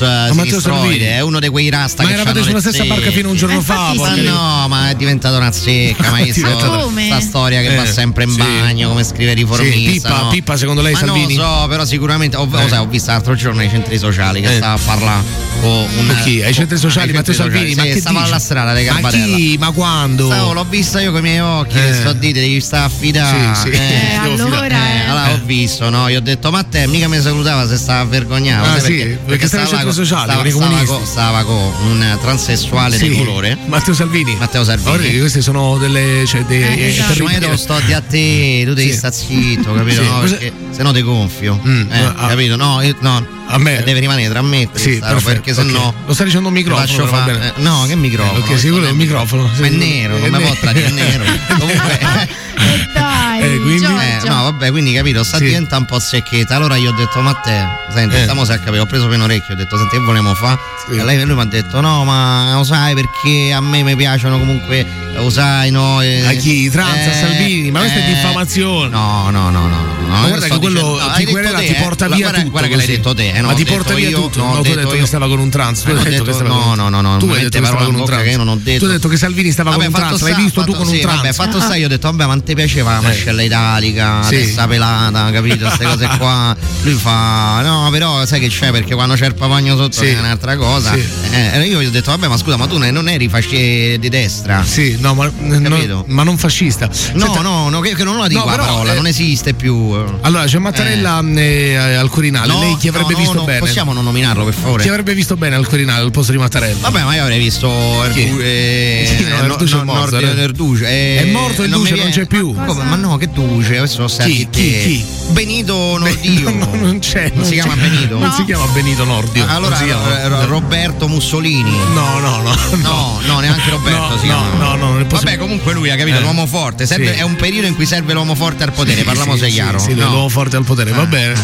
Salvini? è uno di quei rasta Ma che eravate sulla stessa zecche. barca fino a un giorno Eh, fa, Ma no, ma è diventata una zecca, ma È diventata- Come? sta storia che va Eh, sempre in sì. bagno, come scrive riformista. Sì, Pippa- no? Pippa, secondo lei, ma Salvini? Non lo so, però sicuramente ho, Eh. sai, ho visto l'altro giorno ai centri sociali che Eh. stava a parlare con un Con chi? Ai centri sociali, Matteo Salvini? Ma che stava alla strada di Ma Garbatella. chi? Ma quando? L'ho vista io con i miei occhi, Eh. che sto a dire, devi stare a fidare. Sì, sì. Eh, Eh, devo allora, eh. Eh, allora ho visto, no? Io ho detto, ma te mica mi salutava se stava a vergognare. Ah, sì, perché stava al stava centro co- sociale, stava, con stava comunisti. co- stava con un transessuale Sì. di colore. Matteo Salvini. Matteo Salvini. Che queste sono delle. Cioè, dei, Eh, esatto. Dice, ma io devo sto di a te, tu devi Sì. stare zitto, capito? Sì. No, perché se no ti gonfio. Mm, Eh, ah. capito? No, io- no. A me? Deve rimanere tra me e te, Sì, perfetto, perché se no. Lo sta dicendo un microfono, fa- eh, no, che microfono? Eh, ok, quello è un microfono. Ma è nero, non mi può tradire, è nero. Comunque. E dai, Eh, quindi? Eh, no, vabbè, quindi capito, sta Sì. diventa un po' secchetta. Allora io ho detto, ma te, senti, Eh. stiamo a capire, ho preso per un orecchio, ho detto, senti, che volevamo fare? Sì. E lei lui mi ha detto, no, ma lo sai perché a me mi piacciono comunque, lo sai, no? eh, A chi? Trans, a Salvini? Ma questa è diffamazione. No, no, no, no, no. Ma guarda che quello dicendo- ti querela, ti eh. porta La- via guarda, tutto. Guarda che l'hai detto te, eh, no, Ma ti porta via io- tutto. no, No, ho tu hai detto io- che stava con un trans. Tu hai detto che stava no, no, no, no, Tu hai detto che stava con un trans. che io non ho detto. Tu hai detto che Salvini stava con un trans. L'hai visto tu con un trans? Vabbè, fatto sta, io ho detto, vabbè, ma non ti piaceva la Eh. mascella italica, Sì. testa pelata, capito? Queste cose qua. Lui fa, no, però sai che c'è perché quando c'è il papagno sotto Sì. è un'altra cosa. Sì. Eh, io gli ho detto, vabbè, ma scusa, ma tu non eri fasce di destra? Sì, no, ma, no, ma non fascista. No, Senta- no, no, che, che non la dico No, la parola, eh, non esiste più. Allora, c'è Mattarella eh, al Quirinale. No, Lei chi avrebbe no, visto bene? Possiamo non nominarlo, per favore? Chi avrebbe visto bene al Quirinale al posto di Mattarella? Vabbè, ma io avrei visto Chi? Erdu- eh, no, eh, Erduce è morto, eh. Erduce, eh, È morto il Duce, non c'è più. Ma no, che Duce? Questo sta Chi? Chi? Chi? Benito Nordio. No, non c'è. Non si chiama Benito? Non si chiama Benito Nordio. Ah, Allora, chiama. Ro- Roberto Mussolini. No, no, no. No, no, neanche Roberto No, si chiama. no, no, non è possibile. Vabbè, comunque lui ha capito, Eh. l'uomo forte. serve- Sì. È un periodo in cui serve l'uomo forte al potere, Sì, parliamo sì, se è sì, chiaro. Sì, no? l'uomo forte al potere, va Eh. bene.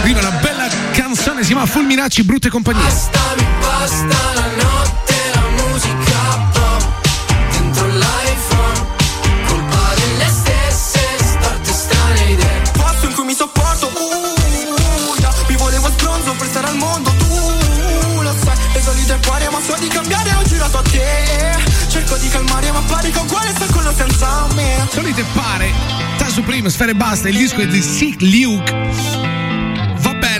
Arriva una bella canzone, si chiama Fulminacci, brutte compagnie. Basta, basta so di cambiare, ho girato a te, cerco di calmare ma pare che uguale sta quello senza me. Solite pare, Tasu Prima, Sfere Basta, il disco è di Sick Luke.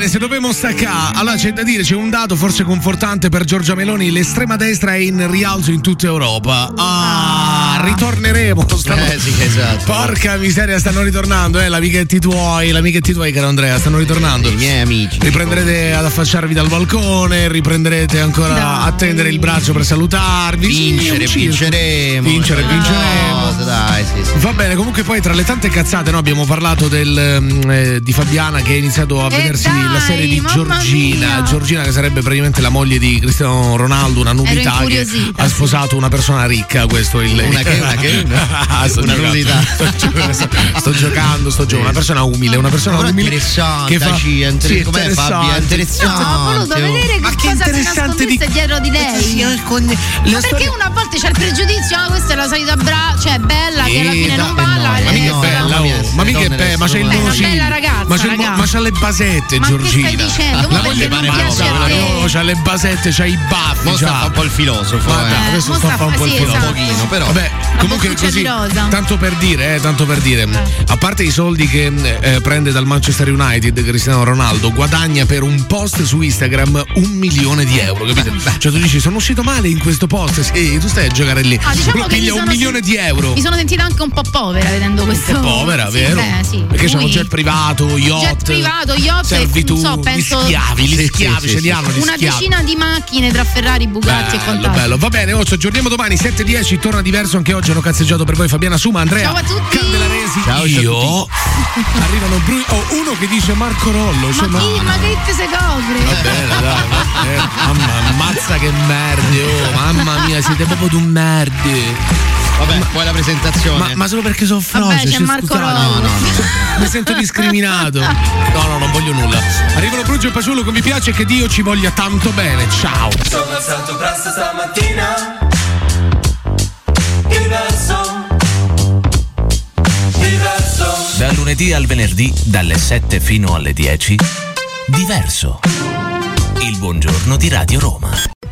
Bene, se dobbiamo staccare, allora c'è da dire, c'è un dato forse confortante per Giorgia Meloni, l'estrema destra è in rialzo in tutta Europa. Ah, ritorneremo. Stanno... Eh, sì, esatto. Porca miseria, stanno ritornando, eh, l'amichetti tuoi, l'amichetti tuoi, caro Andrea, stanno ritornando. I miei amici. Riprenderete ad affacciarvi dal balcone, riprenderete ancora Dai. a tendere il braccio per salutarvi. Sì, Vincere, circo. vinceremo. Vincere, No, vinceremo. Dai, sì, sì. Va bene, comunque poi tra le tante cazzate no, abbiamo parlato del, mm, eh, di Fabiana che ha iniziato a Eh vedersi dai, la serie di Giorgina. mia. Giorgina che sarebbe praticamente la moglie di Cristiano Ronaldo, una nudità che ha sì. sposato una persona ricca, questo è il Una che? Una che? Ah, sto Una giocando. nudità. Sto, giocando, sto, giocando, sto giocando. Una persona umile, una persona Però umile interessante, che fa Cia, inter- sì, com'è, Fabio? È interessante. No, ho voluto oh. vedere Ma che interessante di- dietro di lei. Ma perché una volta c'è il pregiudizio, ah, questa è la solita bra, cioè bella, che alla fine non balla. eh, Ma mica è bella, oh. ma mica è bella, ma c'è il ma c'ha le basette, Ma che stai dicendo? La moglie non piace a te? No, c'ha le basette, c'ha i baffi. Mo sta c'ha- fa un po' il filosofo. Ma eh. adesso mo sta sta a fare un fa- po' il sì, filosofo. esatto. Un pochino, però. Vabbè, comunque così, tanto per dire, eh, tanto per dire, a parte i soldi che eh, prende dal Manchester United Cristiano Ronaldo, guadagna per un post su Instagram un milione di euro, capito? Cioè tu dici, sono uscito male in questo post, sì, tu stai a giocare lì. Ah, diciamo mi piglia un milione sen- di euro. Mi sono sentita anche un po' povera vedendo questo. Povera, Sì, vero? beh, sì. Perché c'è un jet privato, yacht. Jet privato, yacht servitù. Tu so, gli penso- schiavi, gli Sì, schiavi, sì, ce sì, li hanno gli Una schiavi. decina di macchine tra Ferrari, Bugatti e Bello, quant'altro. bello. Va bene, oh, ci aggiorniamo domani 7.10, torna diverso anche oggi hanno cazzeggiato per voi Fabiana Suma, Andrea Ciao a tutti. Candelaresi, Ciao, io. Arrivano Bru- oh, uno che dice Marco Rollo, cioè, Ma chi? Ma che te se copre? Va bene, dai, bene. Mamma, ammazza che merdi, oh, mamma mia, siete proprio tu merdi. Vabbè, poi la presentazione. Ma, ma solo perché sono froce, Vabbè, c'è Marco scusate. No, no, no. Mi sento discriminato. No, no, non voglio nulla. Arrivano Brugio e Paciullo che mi piace e che Dio ci voglia tanto bene. Ciao. Sono alzato presto stamattina Diverso Diverso Da lunedì al venerdì, dalle 7 fino alle 10, diverso. Il buongiorno di Radio Roma.